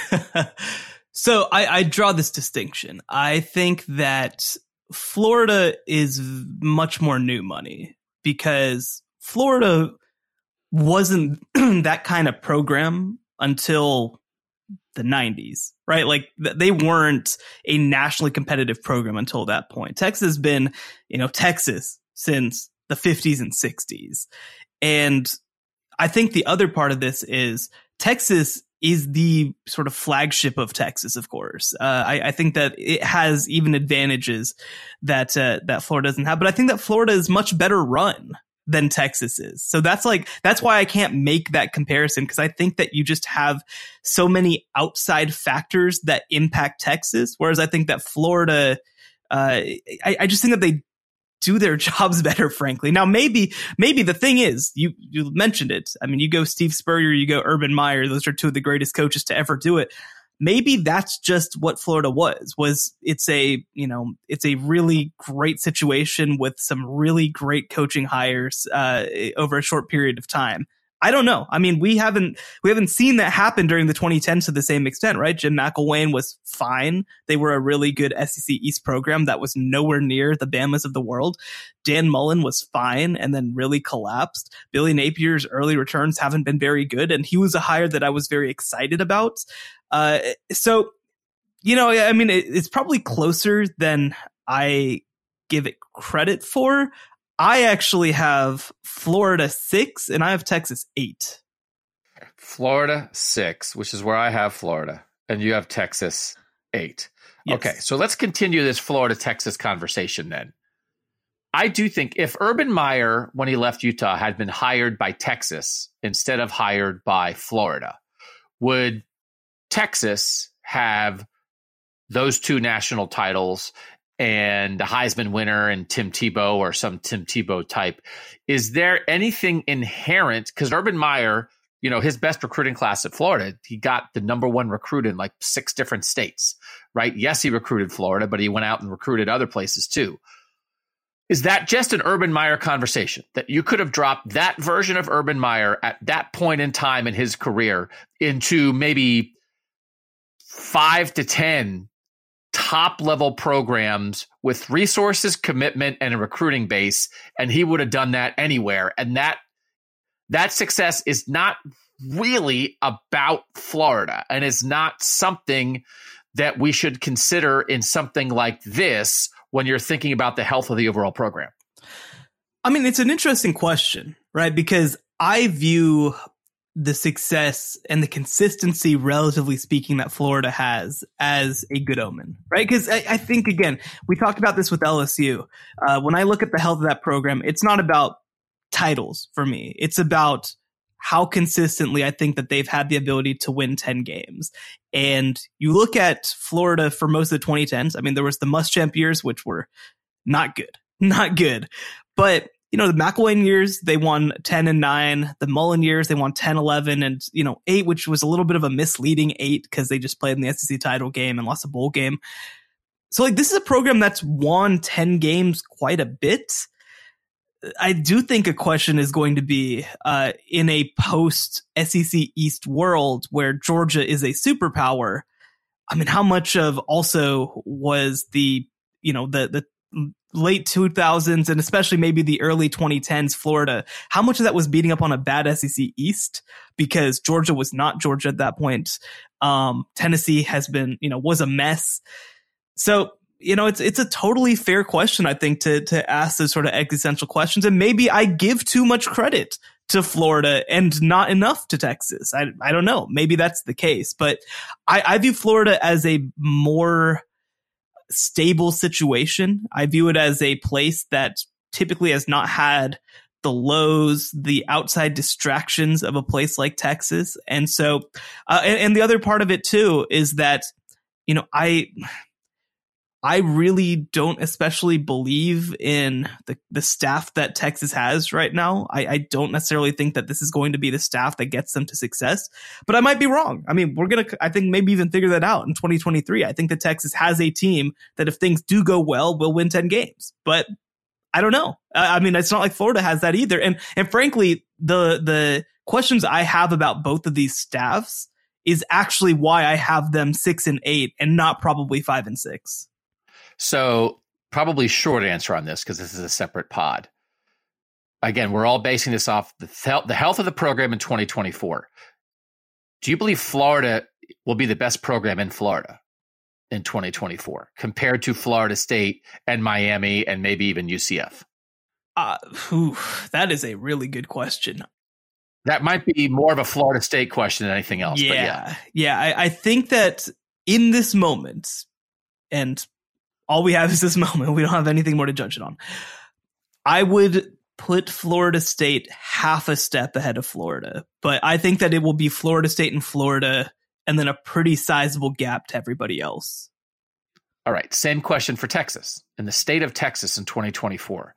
so I, I draw this distinction. I think that Florida is much more new money because Florida wasn't that kind of program until the 90s, right? Like they weren't a nationally competitive program until that point. Texas has been, you know, Texas since the 50s and 60s. And I think the other part of this is Texas is the sort of flagship of Texas, of course. Uh, I, I, think that it has even advantages that uh, that Florida doesn't have, but I think that Florida is much better run than Texas is. So that's like that's why I can't make that comparison because I think that you just have so many outside factors that impact Texas, whereas I think that Florida. Uh, I, I just think that they do their jobs better, frankly. Now, maybe, maybe the thing is, you, you mentioned it. I mean, you go Steve Spurrier, you go Urban Meyer. Those are two of the greatest coaches to ever do it. Maybe that's just what Florida was, was it's a, you know, it's a really great situation with some really great coaching hires, uh, over a short period of time. I don't know. I mean, we haven't we haven't seen that happen during the 2010s to the same extent, right? Jim McElwain was fine. They were a really good SEC East program that was nowhere near the Bamas of the world. Dan Mullen was fine and then really collapsed. Billy Napier's early returns haven't been very good, and he was a hire that I was very excited about. Uh, so, you know, I mean, it, it's probably closer than I give it credit for. I actually have Florida six and I have Texas eight. Florida six, which is where I have Florida, and you have Texas eight. Yes. Okay, so let's continue this Florida Texas conversation then. I do think if Urban Meyer, when he left Utah, had been hired by Texas instead of hired by Florida, would Texas have those two national titles and the Heisman winner and Tim Tebow or some Tim Tebow type. Is there anything inherent? Because Urban Meyer, you know, his best recruiting class at Florida, he got the number one recruit in like six different states, right? Yes, he recruited Florida, but he went out and recruited other places too. Is that just an Urban Meyer conversation that you could have dropped that version of Urban Meyer at that point in time in his career into maybe five to 10 top level programs with resources, commitment, and a recruiting base, and he would have done that anywhere. And that that success is not really about Florida and is not something that we should consider in something like this when you're thinking about the health of the overall program. I mean, it's an interesting question, right? Because I view the success and the consistency, relatively speaking, that Florida has as a good omen, right? Because I, I, think, again, we talked about this with LSU. Uh, when I look at the health of that program, it's not about titles for me. It's about how consistently I think that they've had the ability to win 10 games. And you look at Florida for most of the 2010s. I mean, there was the Muschamp years, which were not good, not good. But you know, the McElwain years, they won 10 and 9. The Mullen years, they won 10, 11, and, you know, 8, which was a little bit of a misleading 8 because they just played in the SEC title game and lost a bowl game. So, like, this is a program that's won 10 games quite a bit. I do think a question is going to be uh, in a post SEC East world where Georgia is a superpower. I mean, how much of also was the, you know, the, the late 2000s and especially maybe the early 2010s Florida, how much of that was beating up on a bad SEC East because Georgia was not Georgia at that point. Um, Tennessee has been, you know, was a mess. So, you know, it's it's a totally fair question, I think, to to ask those sort of existential questions. And maybe I give too much credit to Florida and not enough to Texas. I I don't know. Maybe that's the case. But I, I view Florida as a more stable situation. I view it as a place that typically has not had the lows, the outside distractions of a place like Texas. And so, uh, and, and the other part of it too is that, you know, I, I really don't especially believe in the, the staff that Texas has right now. I, I don't necessarily think that this is going to be the staff that gets them to success, but I might be wrong. I mean, we're going to, I think maybe even figure that out in 2023. I think that Texas has a team that if things do go well, will win 10 games, but I don't know. I mean, it's not like Florida has that either. And, and frankly, the, the questions I have about both of these staffs is actually why I have them six and eight and not probably five and six. So, probably short answer on this because this is a separate pod. Again, we're all basing this off the, th- the health of the program in 2024. Do you believe Florida will be the best program in Florida in 2024 compared to Florida State and Miami and maybe even UCF? Uh, whew, that is a really good question. That might be more of a Florida State question than anything else. Yeah, yeah, yeah. I, I think that in this moment, and all we have is this moment. We don't have anything more to judge it on. I would put Florida State half a step ahead of Florida, but I think that it will be Florida State and Florida and then a pretty sizable gap to everybody else. All right, same question for Texas. In the state of Texas in 2024,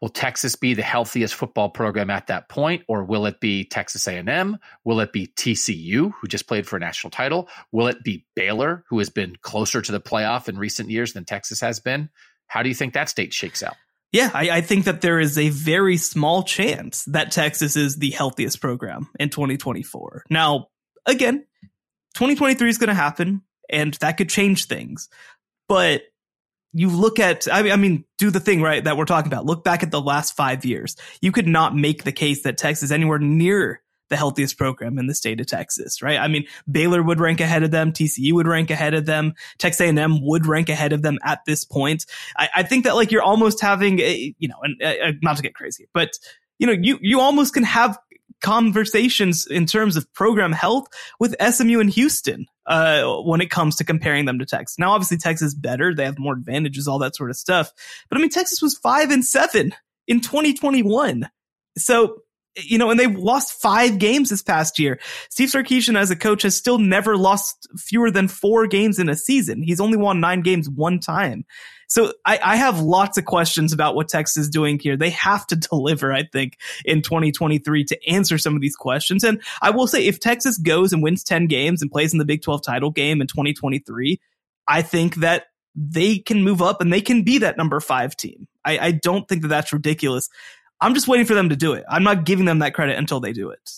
Will Texas be the healthiest football program at that point, or will it be Texas A&M? Will it be TCU, who just played for a national title? Will it be Baylor, who has been closer to the playoff in recent years than Texas has been? How do you think that state shakes out? Yeah, I, I, think that there is a very small chance that Texas is the healthiest program in 2024. Now, again, 2023 is going to happen, and that could change things. But you look at, I mean, I mean, do the thing, right, that we're talking about. Look back at the last five years. You could not make the case that Texas anywhere near the healthiest program in the state of Texas, right? I mean, Baylor would rank ahead of them. TCU would rank ahead of them. Texas A&M would rank ahead of them at this point. I, I think that like you're almost having a, you know, and uh, not to get crazy, but you know, you, you almost can have conversations in terms of program health with SMU and Houston uh, when it comes to comparing them to Texas. Now, obviously, Texas is better; they have more advantages, all that sort of stuff. But I mean, Texas was five and seven in 2021, so you know, and they lost five games this past year. Steve Sarkisian as a coach has still never lost fewer than four games in a season. He's only won nine games one time. So I, I have lots of questions about what Texas is doing here. They have to deliver, I think, in 2023 to answer some of these questions. And I will say, if Texas goes and wins 10 games and plays in the Big 12 title game in 2023, I think that they can move up and they can be that number five team. I, I don't think that that's ridiculous. I'm just waiting for them to do it. I'm not giving them that credit until they do it.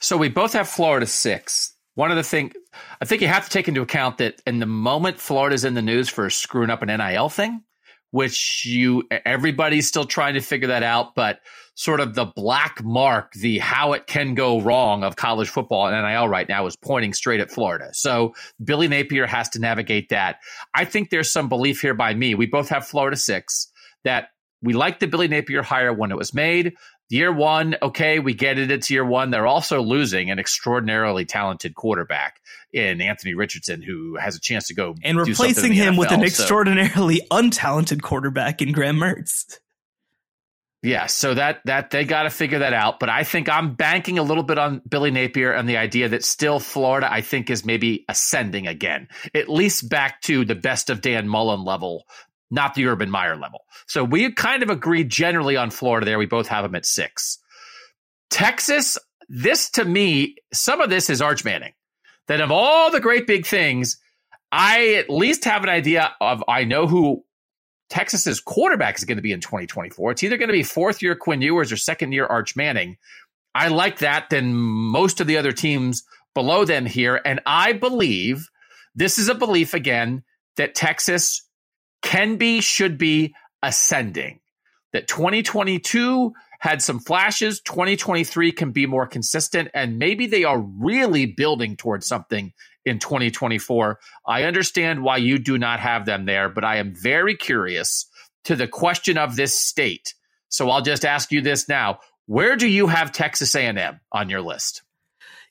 So we both have Florida six. One of the things I think you have to take into account that in the moment Florida's in the news for screwing up an NIL thing, which you everybody's still trying to figure that out, but sort of the black mark, the how it can go wrong of college football and NIL right now is pointing straight at Florida. So Billy Napier has to navigate that. I think there's some belief here by me. We both have Florida six that we liked the Billy Napier hire when it was made. Year one, okay, we get it. It's year one. They're also losing an extraordinarily talented quarterback in Anthony Richardson, who has a chance to go and replacing him NFL, with an extraordinarily so. untalented quarterback in Graham Mertz. Yeah, so that that they got to figure that out. But I think I'm banking a little bit on Billy Napier and the idea that still Florida, I think, is maybe ascending again, at least back to the best of Dan Mullen level not the Urban Meyer level. So we kind of agree generally on Florida there. We both have them at six. Texas, this to me, some of this is Arch Manning. That of all the great big things, I at least have an idea of I know who Texas's quarterback is going to be in 2024. It's either going to be fourth year Quinn Ewers or second year Arch Manning. I like that than most of the other teams below them here. And I believe this is a belief again that Texas can be, should be ascending. That 2022 had some flashes. 2023 can be more consistent, and maybe they are really building towards something in 2024. I understand why you do not have them there, but I am very curious to the question of this state. So I'll just ask you this now. Where do you have Texas A&M on your list?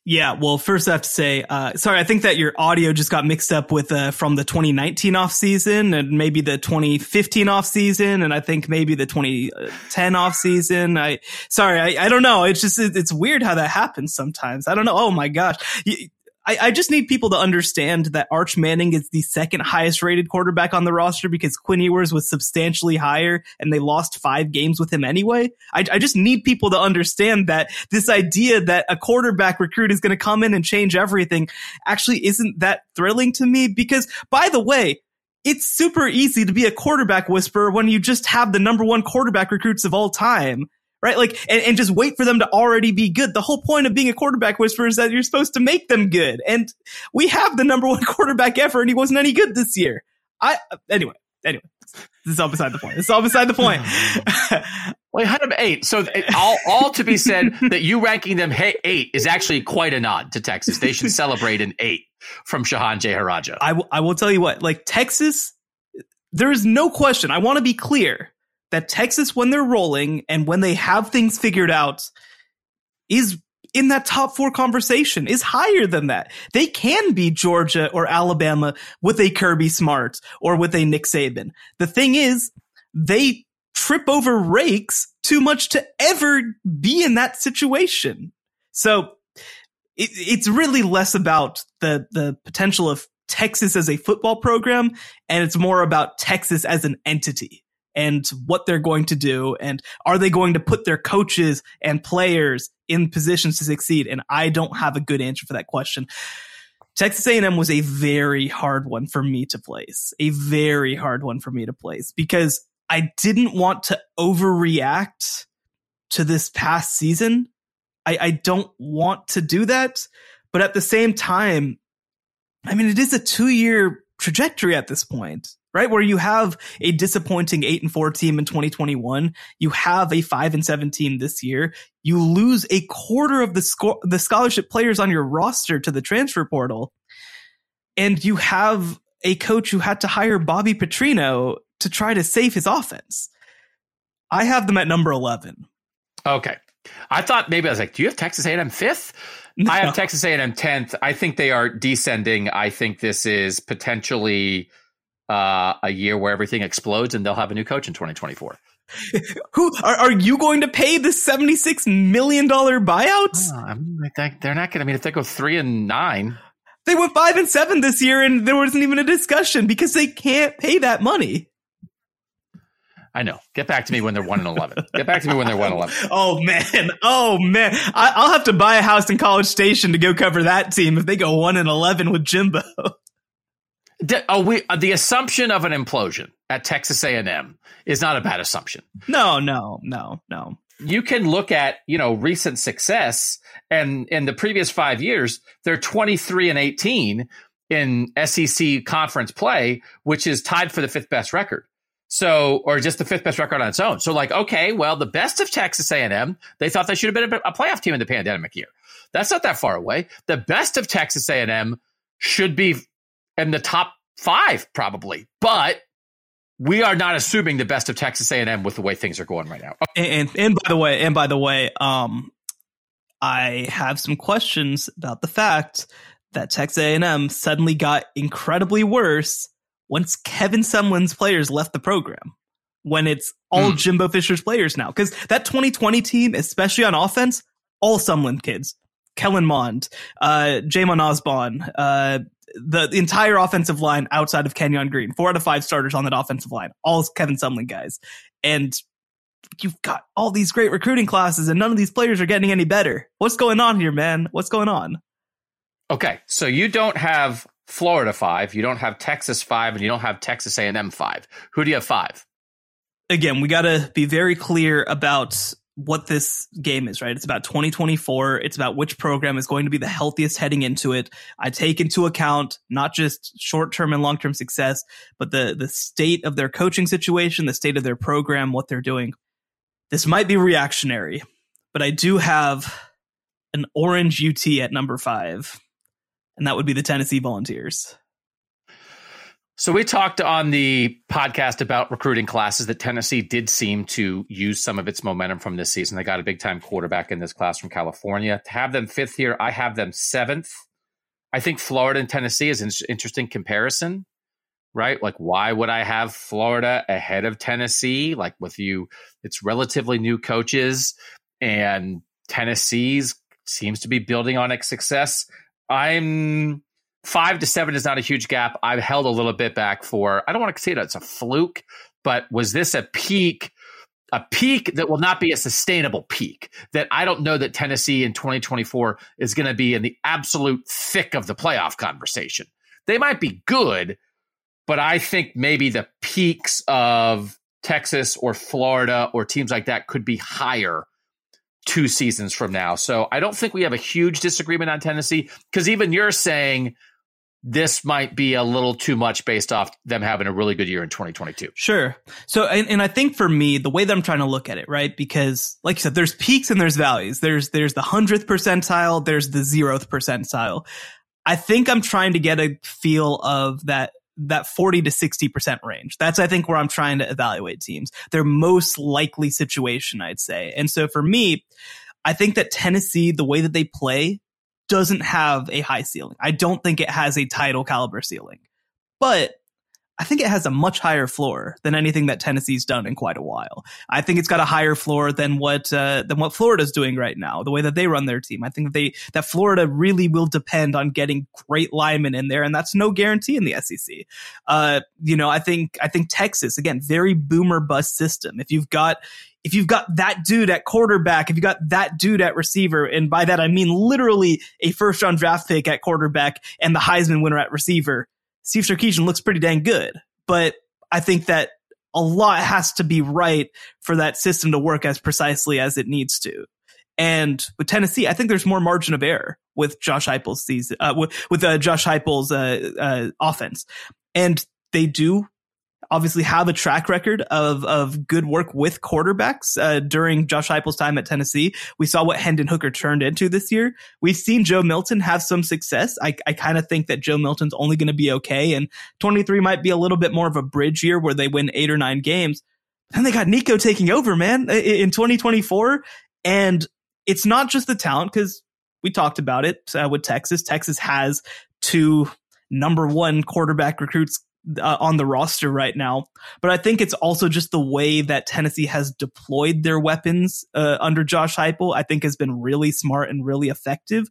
Yeah, well, first I have to say, uh, sorry, I think that your audio just got mixed up with uh, from the 2019 off season and maybe the 2015 off season, and I think maybe the 2010 off season. I sorry, I, I don't know. It's just it's weird how that happens sometimes. I don't know. Oh my gosh, I, I, just need people to understand that Arch Manning is the second highest rated quarterback on the roster because Quinn Ewers was substantially higher and they lost five games with him anyway. I, I just need people to understand that this idea that a quarterback recruit is going to come in and change everything actually isn't that thrilling to me because, by the way, it's super easy to be a quarterback whisperer when you just have the number one quarterback recruits of all time right? Like, and, and just wait for them to already be good. The whole point of being a quarterback whisperer is that you're supposed to make them good. And we have the number one quarterback ever, and he wasn't any good this year. I, anyway, anyway, this is all beside the point. This is all beside the point. well, you had them eight. So all, all to be said that you ranking them eight is actually quite a nod to Texas. They should celebrate an eight from Shehan Jeyarajah. I, w- I will tell you what, like Texas, there is no question. I want to be clear that Texas, when they're rolling and when they have things figured out, is in that top four conversation, is higher than that. They can be Georgia or Alabama with a Kirby Smart or with a Nick Saban. The thing is, they trip over rakes too much to ever be in that situation. So it, it's really less about the, the potential of Texas as a football program, and it's more about Texas as an entity and what they're going to do and are they going to put their coaches and players in positions to succeed? And i don't have a good answer for that question. Texas a&m was a very hard one for me to place a very hard one for me to place because i didn't want to overreact to this past season. I, I don't want to do that but at the same time i mean it is a two year trajectory at this point right? Where you have a disappointing eight and four team in 2021. You have a five and seven team this year. You lose a quarter of the score, the scholarship players on your roster to the transfer portal. And you have a coach who had to hire Bobby Petrino to try to save his offense. I have them at number 11. Okay. I thought maybe I was like, do you have Texas A&M fifth? No. I have Texas A&M 10th. I think they are descending. I think this is potentially uh, a year where everything explodes and they'll have a new coach in 2024. Who are, are you going to pay the seventy six million dollar buyouts? Oh, I mean, I they're not going to. I mean, if they go three and nine, they went five and seven this year, and there wasn't even a discussion because they can't pay that money. I know. Get back to me when they're one and eleven. Get back to me when they're one and eleven. oh man, oh man, I, will have to buy a house in College Station to go cover that team if they go one and eleven with Jimbo. oh, we uh, the assumption of an implosion at Texas A and M is not a bad assumption. No, no, no, no. You can look at you know recent success, and in the previous five years, they're twenty three and eighteen in SEC conference play, which is tied for the fifth best record. So, or just the fifth best record on its own. So, like, okay, well, the best of Texas A&M, they thought they should have been a playoff team in the pandemic year. That's not that far away. The best of Texas A&M should be in the top five, probably, but we are not assuming the best of Texas A&M with the way things are going right now. And, and, and by the way, and by the way, um, I have some questions about the fact that Texas A&M suddenly got incredibly worse once Kevin Sumlin's players left the program, when it's all mm. Jimbo Fisher's players now. Because that 2020 team, especially on offense, all Sumlin kids. Kellen Mond, uh, Jhamon Ausbon, uh, the, entire offensive line outside of Kenyon Green, four out of five starters on that offensive line, all Kevin Sumlin guys. And you've got all these great recruiting classes and none of these players are getting any better. What's going on here, man? What's going on? Okay, so you don't have Florida five, you don't have Texas five, and you don't have Texas A&M five. Who do you have five? Again, we got to be very clear about what this game is, right? It's about 2024. It's about which program is going to be the healthiest heading into it. I take into account not just short-term and long-term success, but the the state of their coaching situation, the state of their program, what they're doing. This might be reactionary, but I do have an orange UT at number 5 and that would be the Tennessee Volunteers. So we talked on the podcast about recruiting classes that Tennessee did seem to use some of its momentum from this season. They got a big time quarterback in this class from California. To have them fifth here, I have them seventh. I think Florida and Tennessee is an interesting comparison, right? Like, why would I have Florida ahead of Tennessee? Like, with you, it's relatively new coaches, and Tennessee's seems to be building on its success. I'm five to seven is not a huge gap. I've held a little bit back for, I don't want to say that it's a fluke, but was this a peak? A peak that will not be a sustainable peak. That I don't know that Tennessee in 2024 is going to be in the absolute thick of the playoff conversation. They might be good, but I think maybe the peaks of Texas or Florida or teams like that could be higher two seasons from now. So I don't think we have a huge disagreement on Tennessee because even you're saying this might be a little too much based off them having a really good year in 2022. Sure. So, and, and I think for me, the way that I'm trying to look at it, right? Because like you said, there's peaks and there's valleys. There's, there's the hundredth percentile. There's the zeroth percentile. I think I'm trying to get a feel of that that 40 to 60% range. That's, I think, where I'm trying to evaluate teams. Their most likely situation, I'd say. And so for me, I think that Tennessee, the way that they play, doesn't have a high ceiling. I don't think it has a title caliber ceiling. But I think it has a much higher floor than anything that Tennessee's done in quite a while. I think it's got a higher floor than what uh, than what Florida's doing right now. The way that they run their team, I think that they that Florida really will depend on getting great linemen in there, and that's no guarantee in the SEC. Uh, you know, I think I think Texas again, very boomer bust system. If you've got if you've got that dude at quarterback, if you got that dude at receiver, and by that I mean literally a first round draft pick at quarterback and the Heisman winner at receiver Steve Sarkisian looks pretty dang good, but I think that a lot has to be right for that system to work as precisely as it needs to. And with Tennessee, I think there's more margin of error with Josh Heupel's season, uh, with, with uh, Josh Heupel's uh, uh offense, and they do obviously have a track record of of good work with quarterbacks uh, during Josh Heupel's time at Tennessee. We saw what Hendon Hooker turned into this year. We've seen Joe Milton have some success. I, I kind of think that Joe Milton's only going to be okay, and 23 might be a little bit more of a bridge year where they win eight or nine games. Then they got Nico taking over, man, in 2024, and it's not just the talent because we talked about it uh, with Texas. Texas has two number one quarterback recruits uh, on the roster right now. But I think it's also just the way that Tennessee has deployed their weapons uh, under Josh Heupel. I think has been really smart and really effective.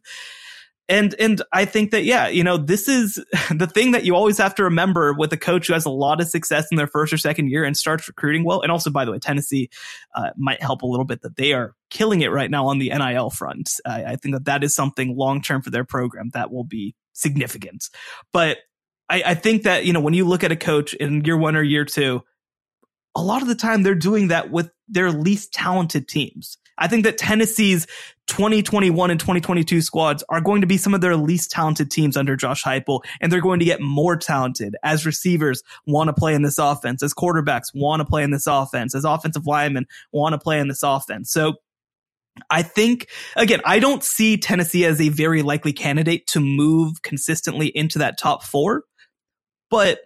And and I think that yeah, you know, this is the thing that you always have to remember with a coach who has a lot of success in their first or second year and starts recruiting well. And also, by the way, Tennessee uh, might help a little bit that they are killing it right now on the NIL front. I, I think that that is something long term for their program that will be significant. But I, I think that, you know, when you look at a coach in year one or year two, a lot of the time they're doing that with their least talented teams. I think that Tennessee's 2021 and 2022 squads are going to be some of their least talented teams under Josh Heupel, and they're going to get more talented as receivers want to play in this offense, as quarterbacks want to play in this offense, as offensive linemen want to play in this offense. So I think, again, I don't see Tennessee as a very likely candidate to move consistently into that top four but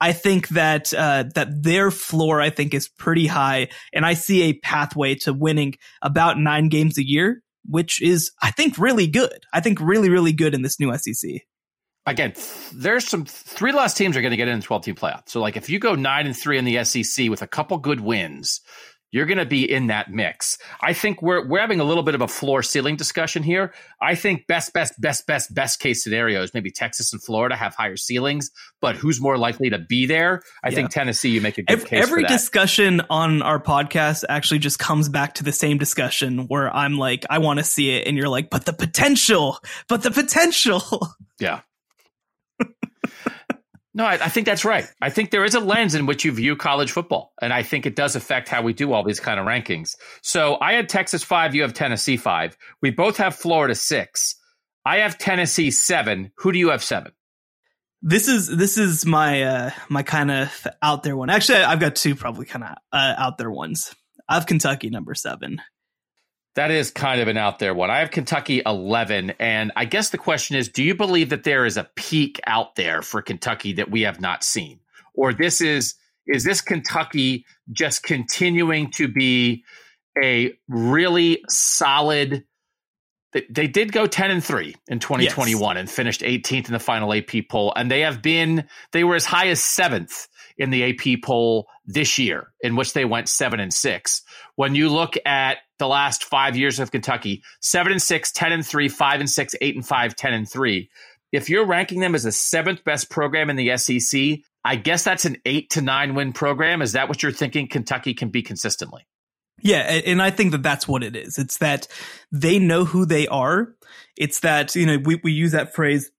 I think that uh, that their floor I think is pretty high, and I see a pathway to winning about nine games a year, which is I think really good. I think really really good in this new SEC. Again, there's some three last teams are going to get in the 12 team playoff. So like if you go nine and three in the SEC with a couple good wins, you're going to be in that mix. I think we're we're having a little bit of a floor ceiling discussion here. I think best best best best best case scenarios maybe Texas and Florida have higher ceilings, but who's more likely to be there? I yeah. think Tennessee you make a good every, case. Every discussion on our podcast actually just comes back to the same discussion where I'm like I want to see it and you're like but the potential, but the potential. Yeah. No, I, I, think that's right. I think there is a lens in which you view college football, and I think it does affect how we do all these kind of rankings. So I had Texas five, you have Tennessee five. We both have Florida six. I have Tennessee seven. Who do you have seven? This is this is my uh my kind of out there one. Actually, I've got two probably kind of uh, out there ones. I have Kentucky number seven. That is kind of an out there one. I have Kentucky 11. And I guess the question is do you believe that there is a peak out there for Kentucky that we have not seen? Or this is, is this Kentucky just continuing to be a really solid? They did go 10 and 3 in 2021 yes. and finished 18th in the final AP poll. And they have been, they were as high as seventh in the AP poll this year, in which they went seven and six. When you look at the last five years of Kentucky, seven and six, 10 and three, five and six, eight and five, 10 and three. If you're ranking them as the seventh best program in the SEC, I guess that's an eight to nine win program. Is that what you're thinking Kentucky can be consistently? Yeah, and I think that that's what it is. It's that they know who they are. It's that, you know, we, we use that phrase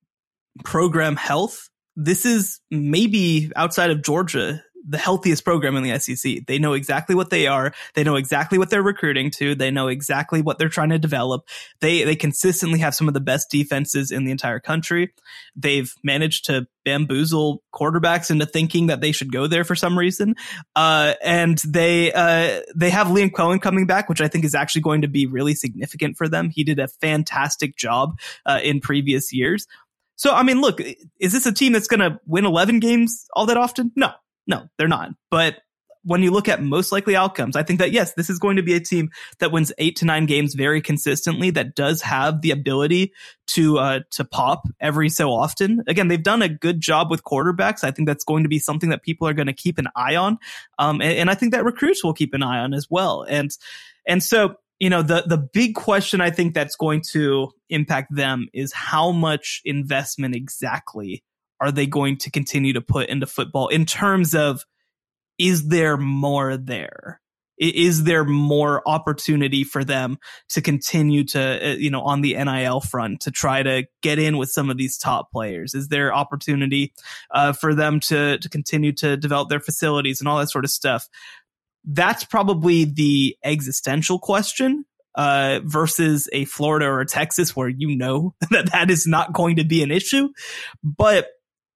program health. This is maybe outside of Georgia the healthiest program in the SEC. They know exactly what they are. They know exactly what they're recruiting to. They know exactly what they're trying to develop. They they consistently have some of the best defenses in the entire country. They've managed to bamboozle quarterbacks into thinking that they should go there for some reason. Uh, and they uh, they have Liam Coen coming back, which I think is actually going to be really significant for them. He did a fantastic job uh, in previous years. So, I mean, look, is this a team that's going to win 11 games all that often? No, no, they're not. But when you look at most likely outcomes, I think that yes, this is going to be a team that wins eight to nine games very consistently. That does have the ability to uh, to pop every so often. Again, they've done a good job with quarterbacks. I think that's going to be something that people are going to keep an eye on, um, and, and I think that recruits will keep an eye on as well. And and so you know the the big question I think that's going to impact them is how much investment exactly are they going to continue to put into football in terms of is there more there? Is there more opportunity for them to continue to, uh, you know, on the NIL front to try to get in with some of these top players? Is there opportunity uh, for them to to continue to develop their facilities and all that sort of stuff? That's probably the existential question uh, versus a Florida or a Texas where you know that that is not going to be an issue. But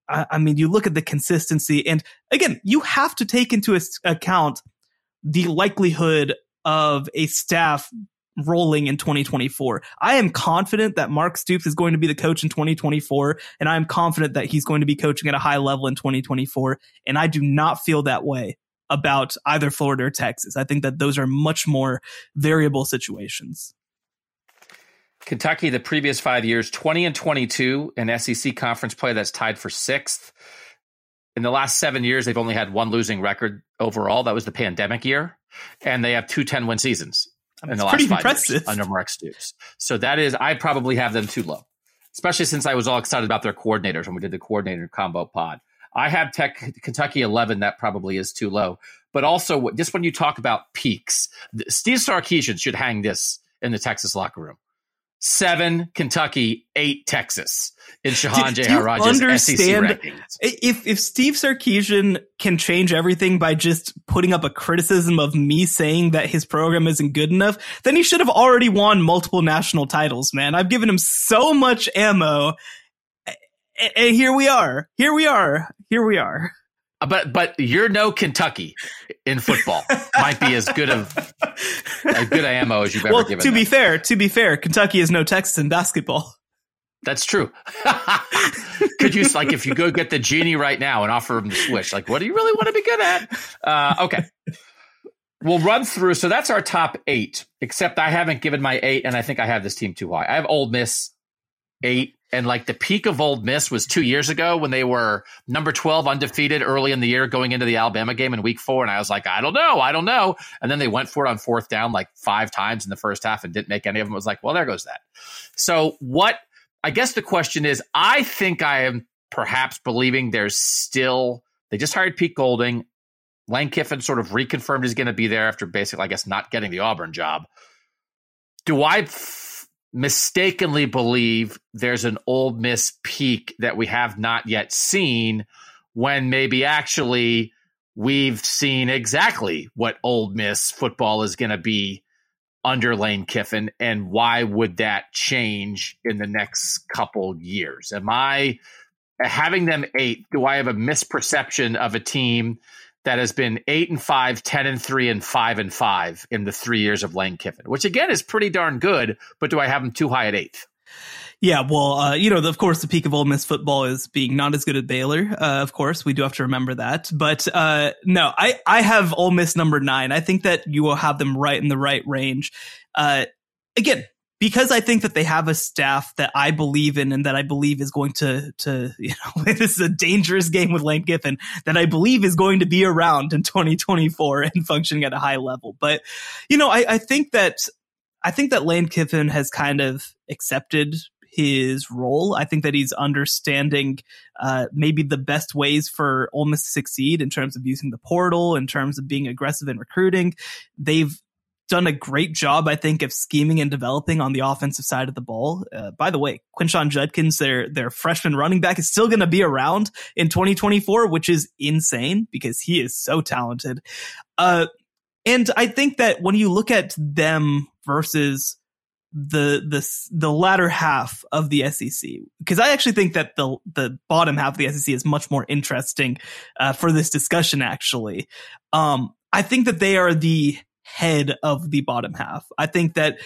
I, I mean, you look at the consistency, and again, you have to take into account the likelihood of a staff rolling in 2024. I am confident that Mark Stoops is going to be the coach in 2024, and I am confident that he's going to be coaching at a high level in 2024. And I do not feel that way about either Florida or Texas. I think that those are much more variable situations. Kentucky, the previous five years, 20 and 22 in SEC conference play. That's tied for sixth. in the last seven years, they've only had one losing record overall. That was the pandemic year. And they have two 10 win seasons in the last five impressive. years under Mark Stoops. So that is, I probably have them too low, especially since I was all excited about their coordinators when we did the coordinator combo pod. I have Tech Kentucky 11. That probably is too low. But also, just when you talk about peaks, Steve Sarkisian should hang this in the Texas locker room seven Kentucky, eight Texas in Shehan Jeyarajah's SEC rankings. If if Steve Sarkisian can change everything by just putting up a criticism of me saying that his program isn't good enough, then he should have already won multiple national titles, man. I've given him so much ammo. And here we are. Here we are. Here we are. Uh, but but you're no Kentucky in football. Might be as good of as good ammo as you've ever well, given. To them. be fair, to be fair, Kentucky is no Texas in basketball. That's true. Could you like if you go get the genie right now and offer him the switch? Like, what do you really want to be good at? Uh, okay, we'll run through. So that's our top eight. Except I haven't given my eight, and I think I have this team too high. I have Ole Miss eight. And like the peak of Ole Miss was two years ago when they were number 12 undefeated early in the year going into the Alabama game in week four. And I was like, I don't know. I don't know. And then they went for it on fourth down like five times in the first half and didn't make any of them. I was like, well, there goes that. So what I guess the question is, I think I am perhaps believing there's still, they just hired Pete Golding. Lane Kiffin sort of reconfirmed he's going to be there after basically, I guess, not getting the Auburn job. Do I mistakenly believe there's an Ole Miss peak that we have not yet seen when maybe actually we've seen exactly what Ole Miss football is going to be under Lane Kiffin and why would that change in the next couple years? Am I having them eight? Do I have a misperception of a team that has been eight and five, 10 and three, and five and five in the three years of Lane Kiffin, which again is pretty darn good. But do I have them too high at eighth? Yeah, well, uh, you know, of course, the peak of Ole Miss football is being not as good at Baylor. Uh, of course, we do have to remember that. But uh, no, I I have Ole Miss number nine. I think that you will have them right in the right range. Uh, again, because I think that they have a staff that I believe in and that I believe is going to, to, you know, this is a dangerous game with Lane Kiffin that I believe is going to be around in 2024 and functioning at a high level. But, you know, I, I think that, I think that Lane Kiffin has kind of accepted his role. I think that he's understanding uh, maybe the best ways for Ole Miss to succeed in terms of using the portal, in terms of being aggressive in recruiting. They've done a great job, I think, of scheming and developing on the offensive side of the ball. Uh, by the way, Quinshon Judkins, their their freshman running back, is still going to be around in 2024, which is insane because he is so talented. Uh, and I think that when you look at them versus the the the latter half of the SEC because I actually think that the the bottom half of the SEC is much more interesting uh, for this discussion. Actually, um, I think that they are the head of the bottom half. I think that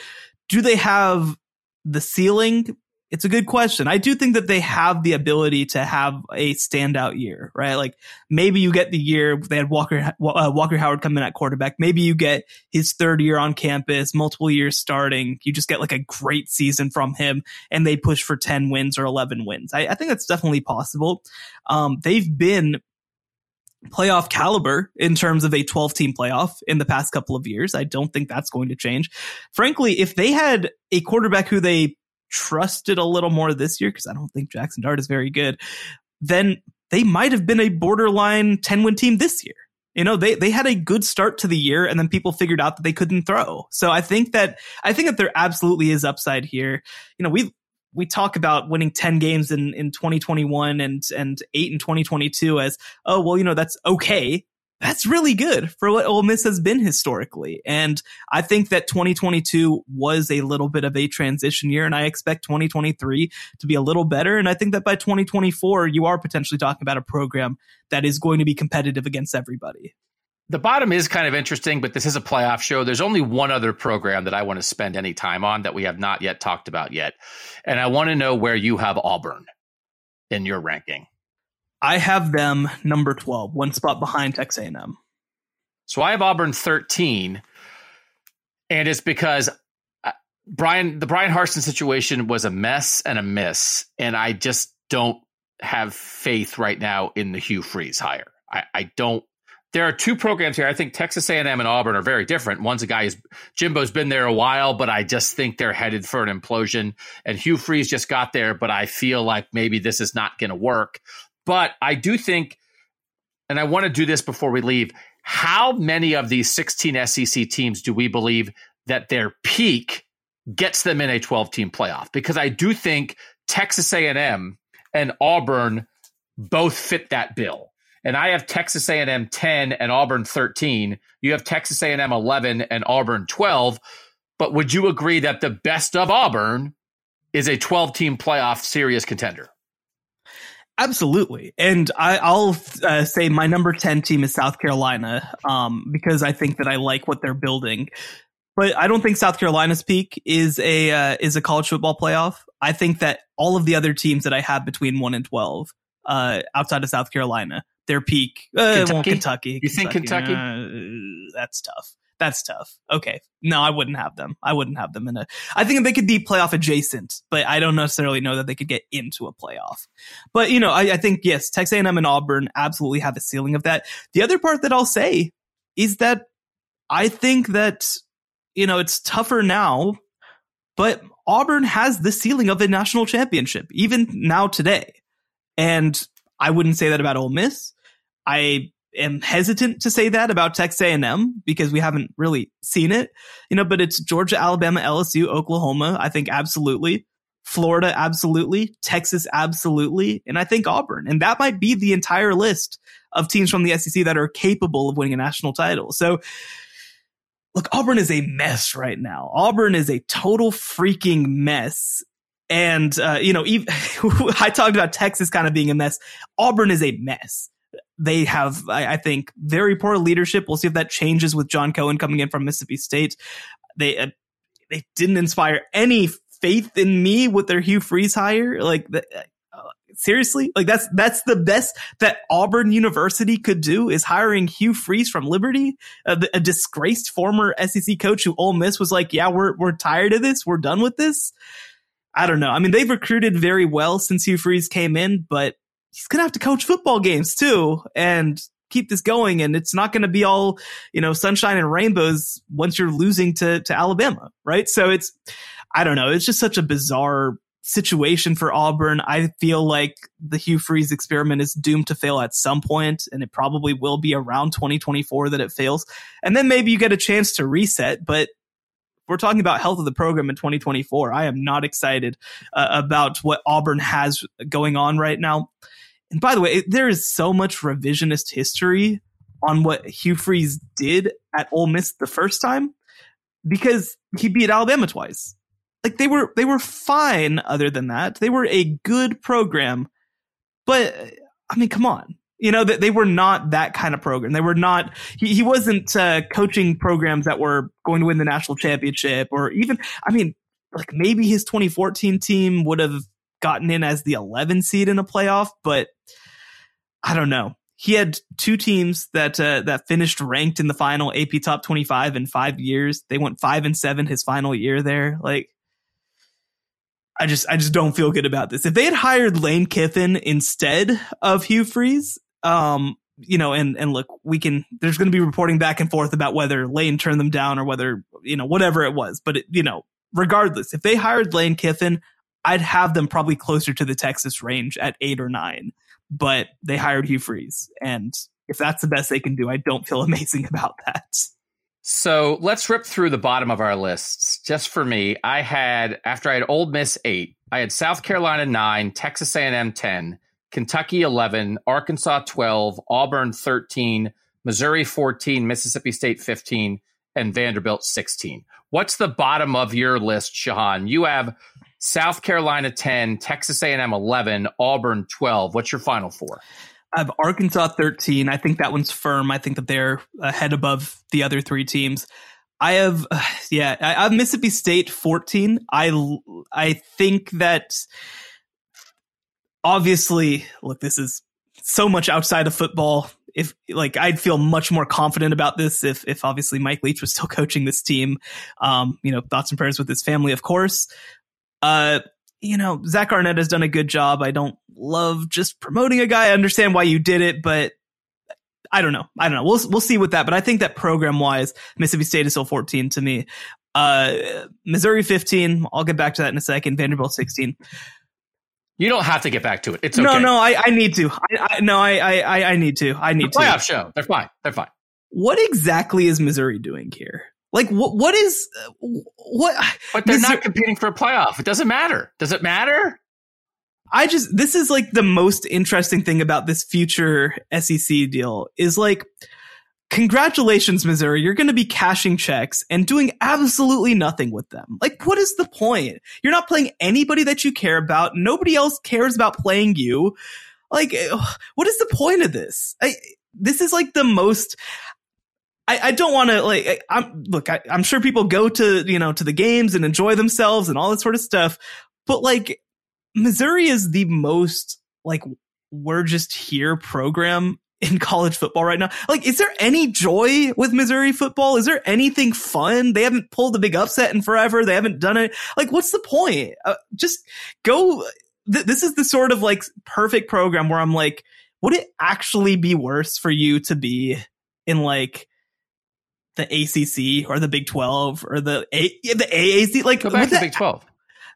do they have the ceiling? It's a good question. I do think that they have the ability to have a standout year, right? Like maybe you get the year they had Walker uh, Walker Howard come in at quarterback. Maybe you get his third year on campus, multiple years starting. You just get like a great season from him, and they push for ten wins or eleven wins. I, I think that's definitely possible. Um, they've been playoff caliber in terms of a 12 team playoff in the past couple of years. I don't think that's going to change. Frankly, if they had a quarterback who they trusted a little more this year, because I don't think Jaxson Dart is very good, then they might have been a borderline 10 win team this year. You know, they, they had a good start to the year and then people figured out that they couldn't throw. So I think that, I think that there absolutely is upside here. You know, we we talk about winning 10 games in, in 2021 and, and eight in 2022 as, oh, well, you know, that's okay. That's really good for what Ole Miss has been historically. And I think that 2022 was a little bit of a transition year and I expect 2023 to be a little better. And I think that by 2024, you are potentially talking about a program that is going to be competitive against everybody the bottom is kind of interesting, but this is a playoff show. There's only one other program that I want to spend any time on that we have not yet talked about yet. And I want to know where you have Auburn in your ranking. I have them number 12, one spot behind Texas A&M. So I have Auburn 13, and it's because uh, Bryan the Bryan Harsin situation was a mess and a miss, and I just don't have faith right now in the Hugh Freeze hire. I, I don't. There are two programs here. I think Texas A&M and Auburn are very different. One's a guy who's Jimbo's been there a while, but I just think they're headed for an implosion. And Hugh Freeze just got there, but I feel like maybe this is not going to work. But I do think, and I want to do this before we leave. How many of these 16 SEC teams do we believe that their peak gets them in a 12 team playoff? Because I do think Texas A&M and Auburn both fit that bill. And I have Texas A&M 10 and Auburn 13. You have Texas A&M 11 and Auburn 12. But would you agree that the best of Auburn is a 12 team playoff serious contender? Absolutely. And I, will uh, say my number 10 team is South Carolina um, because I think that I like what they're building. But I don't think South Carolina's peak is a uh, is a college football playoff. I think that all of the other teams that I have between 1 and 12 uh, outside of South Carolina, their peak. Uh, Kentucky? Kentucky. You think Kentucky? Uh, that's tough. That's tough. Okay. No, I wouldn't have them. I wouldn't have them in a. I think they could be playoff adjacent, but I don't necessarily know that they could get into a playoff. But you know, I, I think yes, Texas A&M and Auburn absolutely have a ceiling of that. The other part that I'll say is that I think that you know it's tougher now, but Auburn has the ceiling of a national championship even now today, and I wouldn't say that about Ole Miss. I am hesitant to say that about Texas A&M because we haven't really seen it, you know, but it's Georgia, Alabama, LSU, Oklahoma. I think absolutely. Florida, absolutely. Texas, absolutely. And I think Auburn. And that might be the entire list of teams from the SEC that are capable of winning a national title. So look, Auburn is a mess right now. Auburn is a total freaking mess. And, uh, you know, even, I talked about Texas kind of being a mess. Auburn is a mess they have, I, I, think, very poor leadership. We'll see if that changes with John Cohen coming in from Mississippi State. They uh, they didn't inspire any faith in me with their Hugh Freeze hire. Like, the, uh, seriously, like that's that's the best that Auburn University could do is hiring Hugh Freeze from Liberty, a, a disgraced former SEC coach who Ole Miss was like, yeah, we're we're tired of this, we're done with this. I don't know. I mean, they've recruited very well since Hugh Freeze came in, but he's going to have to coach football games too and keep this going. And it's not going to be all, you know, sunshine and rainbows once you're losing to, to Alabama. Right. So it's, I don't know. It's just such a bizarre situation for Auburn. I feel like the Hugh Freeze experiment is doomed to fail at some point, and it probably will be around 2024 that it fails. And then maybe you get a chance to reset, but we're talking about health of the program in 2024. I am not excited uh, about what Auburn has going on right now. And by the way, there is so much revisionist history on what Hugh Freeze did at Ole Miss the first time because he beat Alabama twice. Like they were they were fine other than that. They were a good program. But I mean, come on. You know, that they were not that kind of program. They were not, he, he wasn't uh, coaching programs that were going to win the national championship or even, I mean, like maybe his 2014 team would have gotten in as the 11 seed in a playoff, but I don't know. He had two teams that uh, that finished ranked in the final AP top 25 in 5 years. They went 5 and 7 his final year there. Like I just I just don't feel good about this. If they had hired Lane Kiffin instead of Hugh Freeze, um, you know, and and look, we can. There's going to be reporting back and forth about whether Lane turned them down or whether you know whatever it was. But it, you know, regardless, if they hired Lane Kiffin, I'd have them probably closer to the Texas range at eight or nine. But they hired Hugh Freeze, and if that's the best they can do, I don't feel amazing about that. So let's rip through the bottom of our lists. Just for me, I had after I had Ole Miss eight, I had South Carolina nine, Texas A&M ten, Kentucky eleven, Arkansas twelve, Auburn thirteen, Missouri fourteen, Mississippi State fifteen, and Vanderbilt sixteen. What's the bottom of your list, Shehan? You have South Carolina 10, Texas A&M 11, Auburn 12. What's your final four? I have Arkansas 13. I think that one's firm. I think that they're ahead above the other three teams. I have, uh, yeah, I have Mississippi State 14. I, I think that obviously, look, this is so much outside of football. If like, I'd feel much more confident about this if, if obviously Mike Leach was still coaching this team. Um, you know, thoughts and prayers with his family, of course. Uh, you know, Zach Arnett has done a good job. I don't love just promoting a guy. I understand why you did it, but I don't know. I don't know. We'll we'll see with that. But I think that program wise, Mississippi State is still 14 to me. Uh, Missouri 15. I'll get back to that in a second. Vanderbilt 16. You don't have to get back to it. It's okay. No, no, I, I need to. I, I no, I, I, I need to. I need the playoff to. show. They're fine. They're fine. What exactly is Missouri doing here? Like, what? What is uh, what? But they're not competing for a playoff. It doesn't matter. Does it matter? I just this is like the most interesting thing about this future SEC deal is like congratulations Missouri you're going to be cashing checks and doing absolutely nothing with them. Like what is the point? You're not playing anybody that you care about. Nobody else cares about playing you. Like what is the point of this? I this is like the most I, I don't want to like I'm look I, I'm sure people go to you know to the games and enjoy themselves and all that sort of stuff but like Missouri is the most like we're just here program in college football right now. Like, is there any joy with Missouri football? Is there anything fun? They haven't pulled a big upset in forever. They haven't done it. Like, what's the point? Uh, just go. Th- this is the sort of like perfect program where I'm like, would it actually be worse for you to be in like the ACC or the Big 12 or the A- the AAC? Like, go back to the Big 12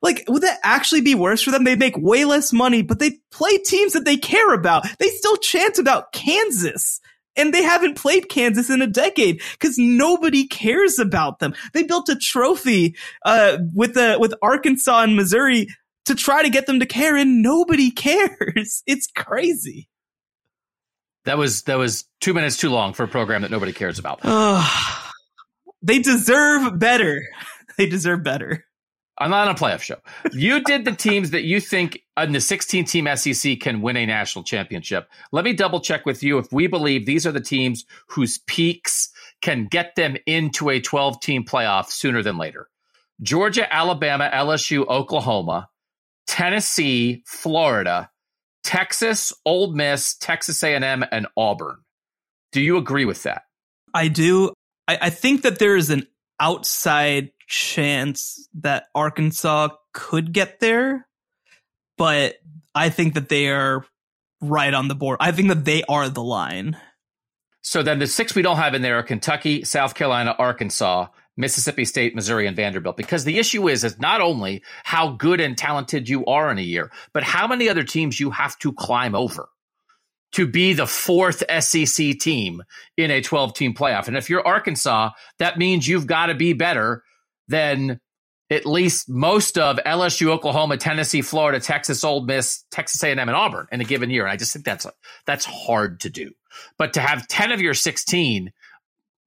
like, would that actually be worse for them? They make way less money, but they play teams that they care about. They still chant about Kansas. And they haven't played Kansas in a decade because nobody cares about them. They built a trophy uh, with the with Arkansas and Missouri to try to get them to care, and nobody cares. It's crazy. That was that was two minutes too long for a program that nobody cares about. they deserve better. They deserve better. I'm not on a playoff show. You did the teams that you think in the 16 team SEC can win a national championship. Let me double check with you if we believe these are the teams whose peaks can get them into a 12 team playoff sooner than later. Georgia, Alabama, LSU, Oklahoma, Tennessee, Florida, Texas, Ole Miss, Texas A&M, and Auburn. Do you agree with that? I do. I, I think that there is an outside chance that Arkansas could get there, but I think that they are right on the board. I think that they are the line. So then the six we don't have in there are Kentucky, South Carolina, Arkansas, Mississippi State, Missouri, and Vanderbilt. Because the issue is, is not only how good and talented you are in a year, but how many other teams you have to climb over to be the fourth SEC team in a 12 team playoff. And if you're Arkansas, that means you've got to be better than at least most of LSU, Oklahoma, Tennessee, Florida, Texas, Ole Miss, Texas A&M, and Auburn in a given year. And I just think that's that's hard to do. But to have ten of your sixteen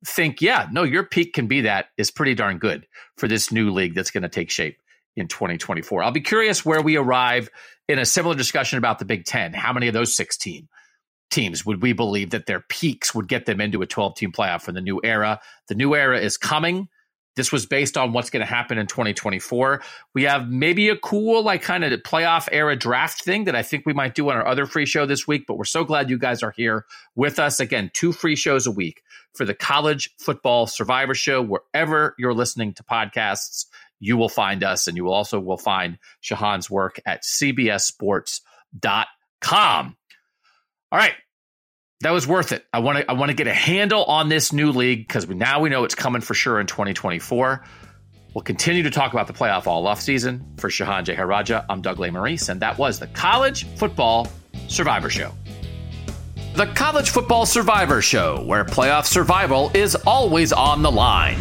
think, yeah, no, your peak can be that is pretty darn good for this new league that's going to take shape in 2024. I'll be curious where we arrive in a similar discussion about the Big Ten. How many of those 16 teams would we believe that their peaks would get them into a 12 team playoff for the new era? The new era is coming. This was based on what's going to happen in 2024. We have maybe a cool, like, kind of playoff era draft thing that I think we might do on our other free show this week. But we're so glad you guys are here with us. Again, two free shows a week for the College Football Survivor Show. Wherever you're listening to podcasts, you will find us. And you will also will find Shehan's work at cbssports.com. All right that was worth it. I want to I want to get a handle on this new league because now we know it's coming for sure in 2024. We'll continue to talk about the playoff all off season. For Shehan Jeyarajah, I'm Doug Lesmerises, and that was the College Football Survivor Show. The College Football Survivor Show, where playoff survival is always on the line.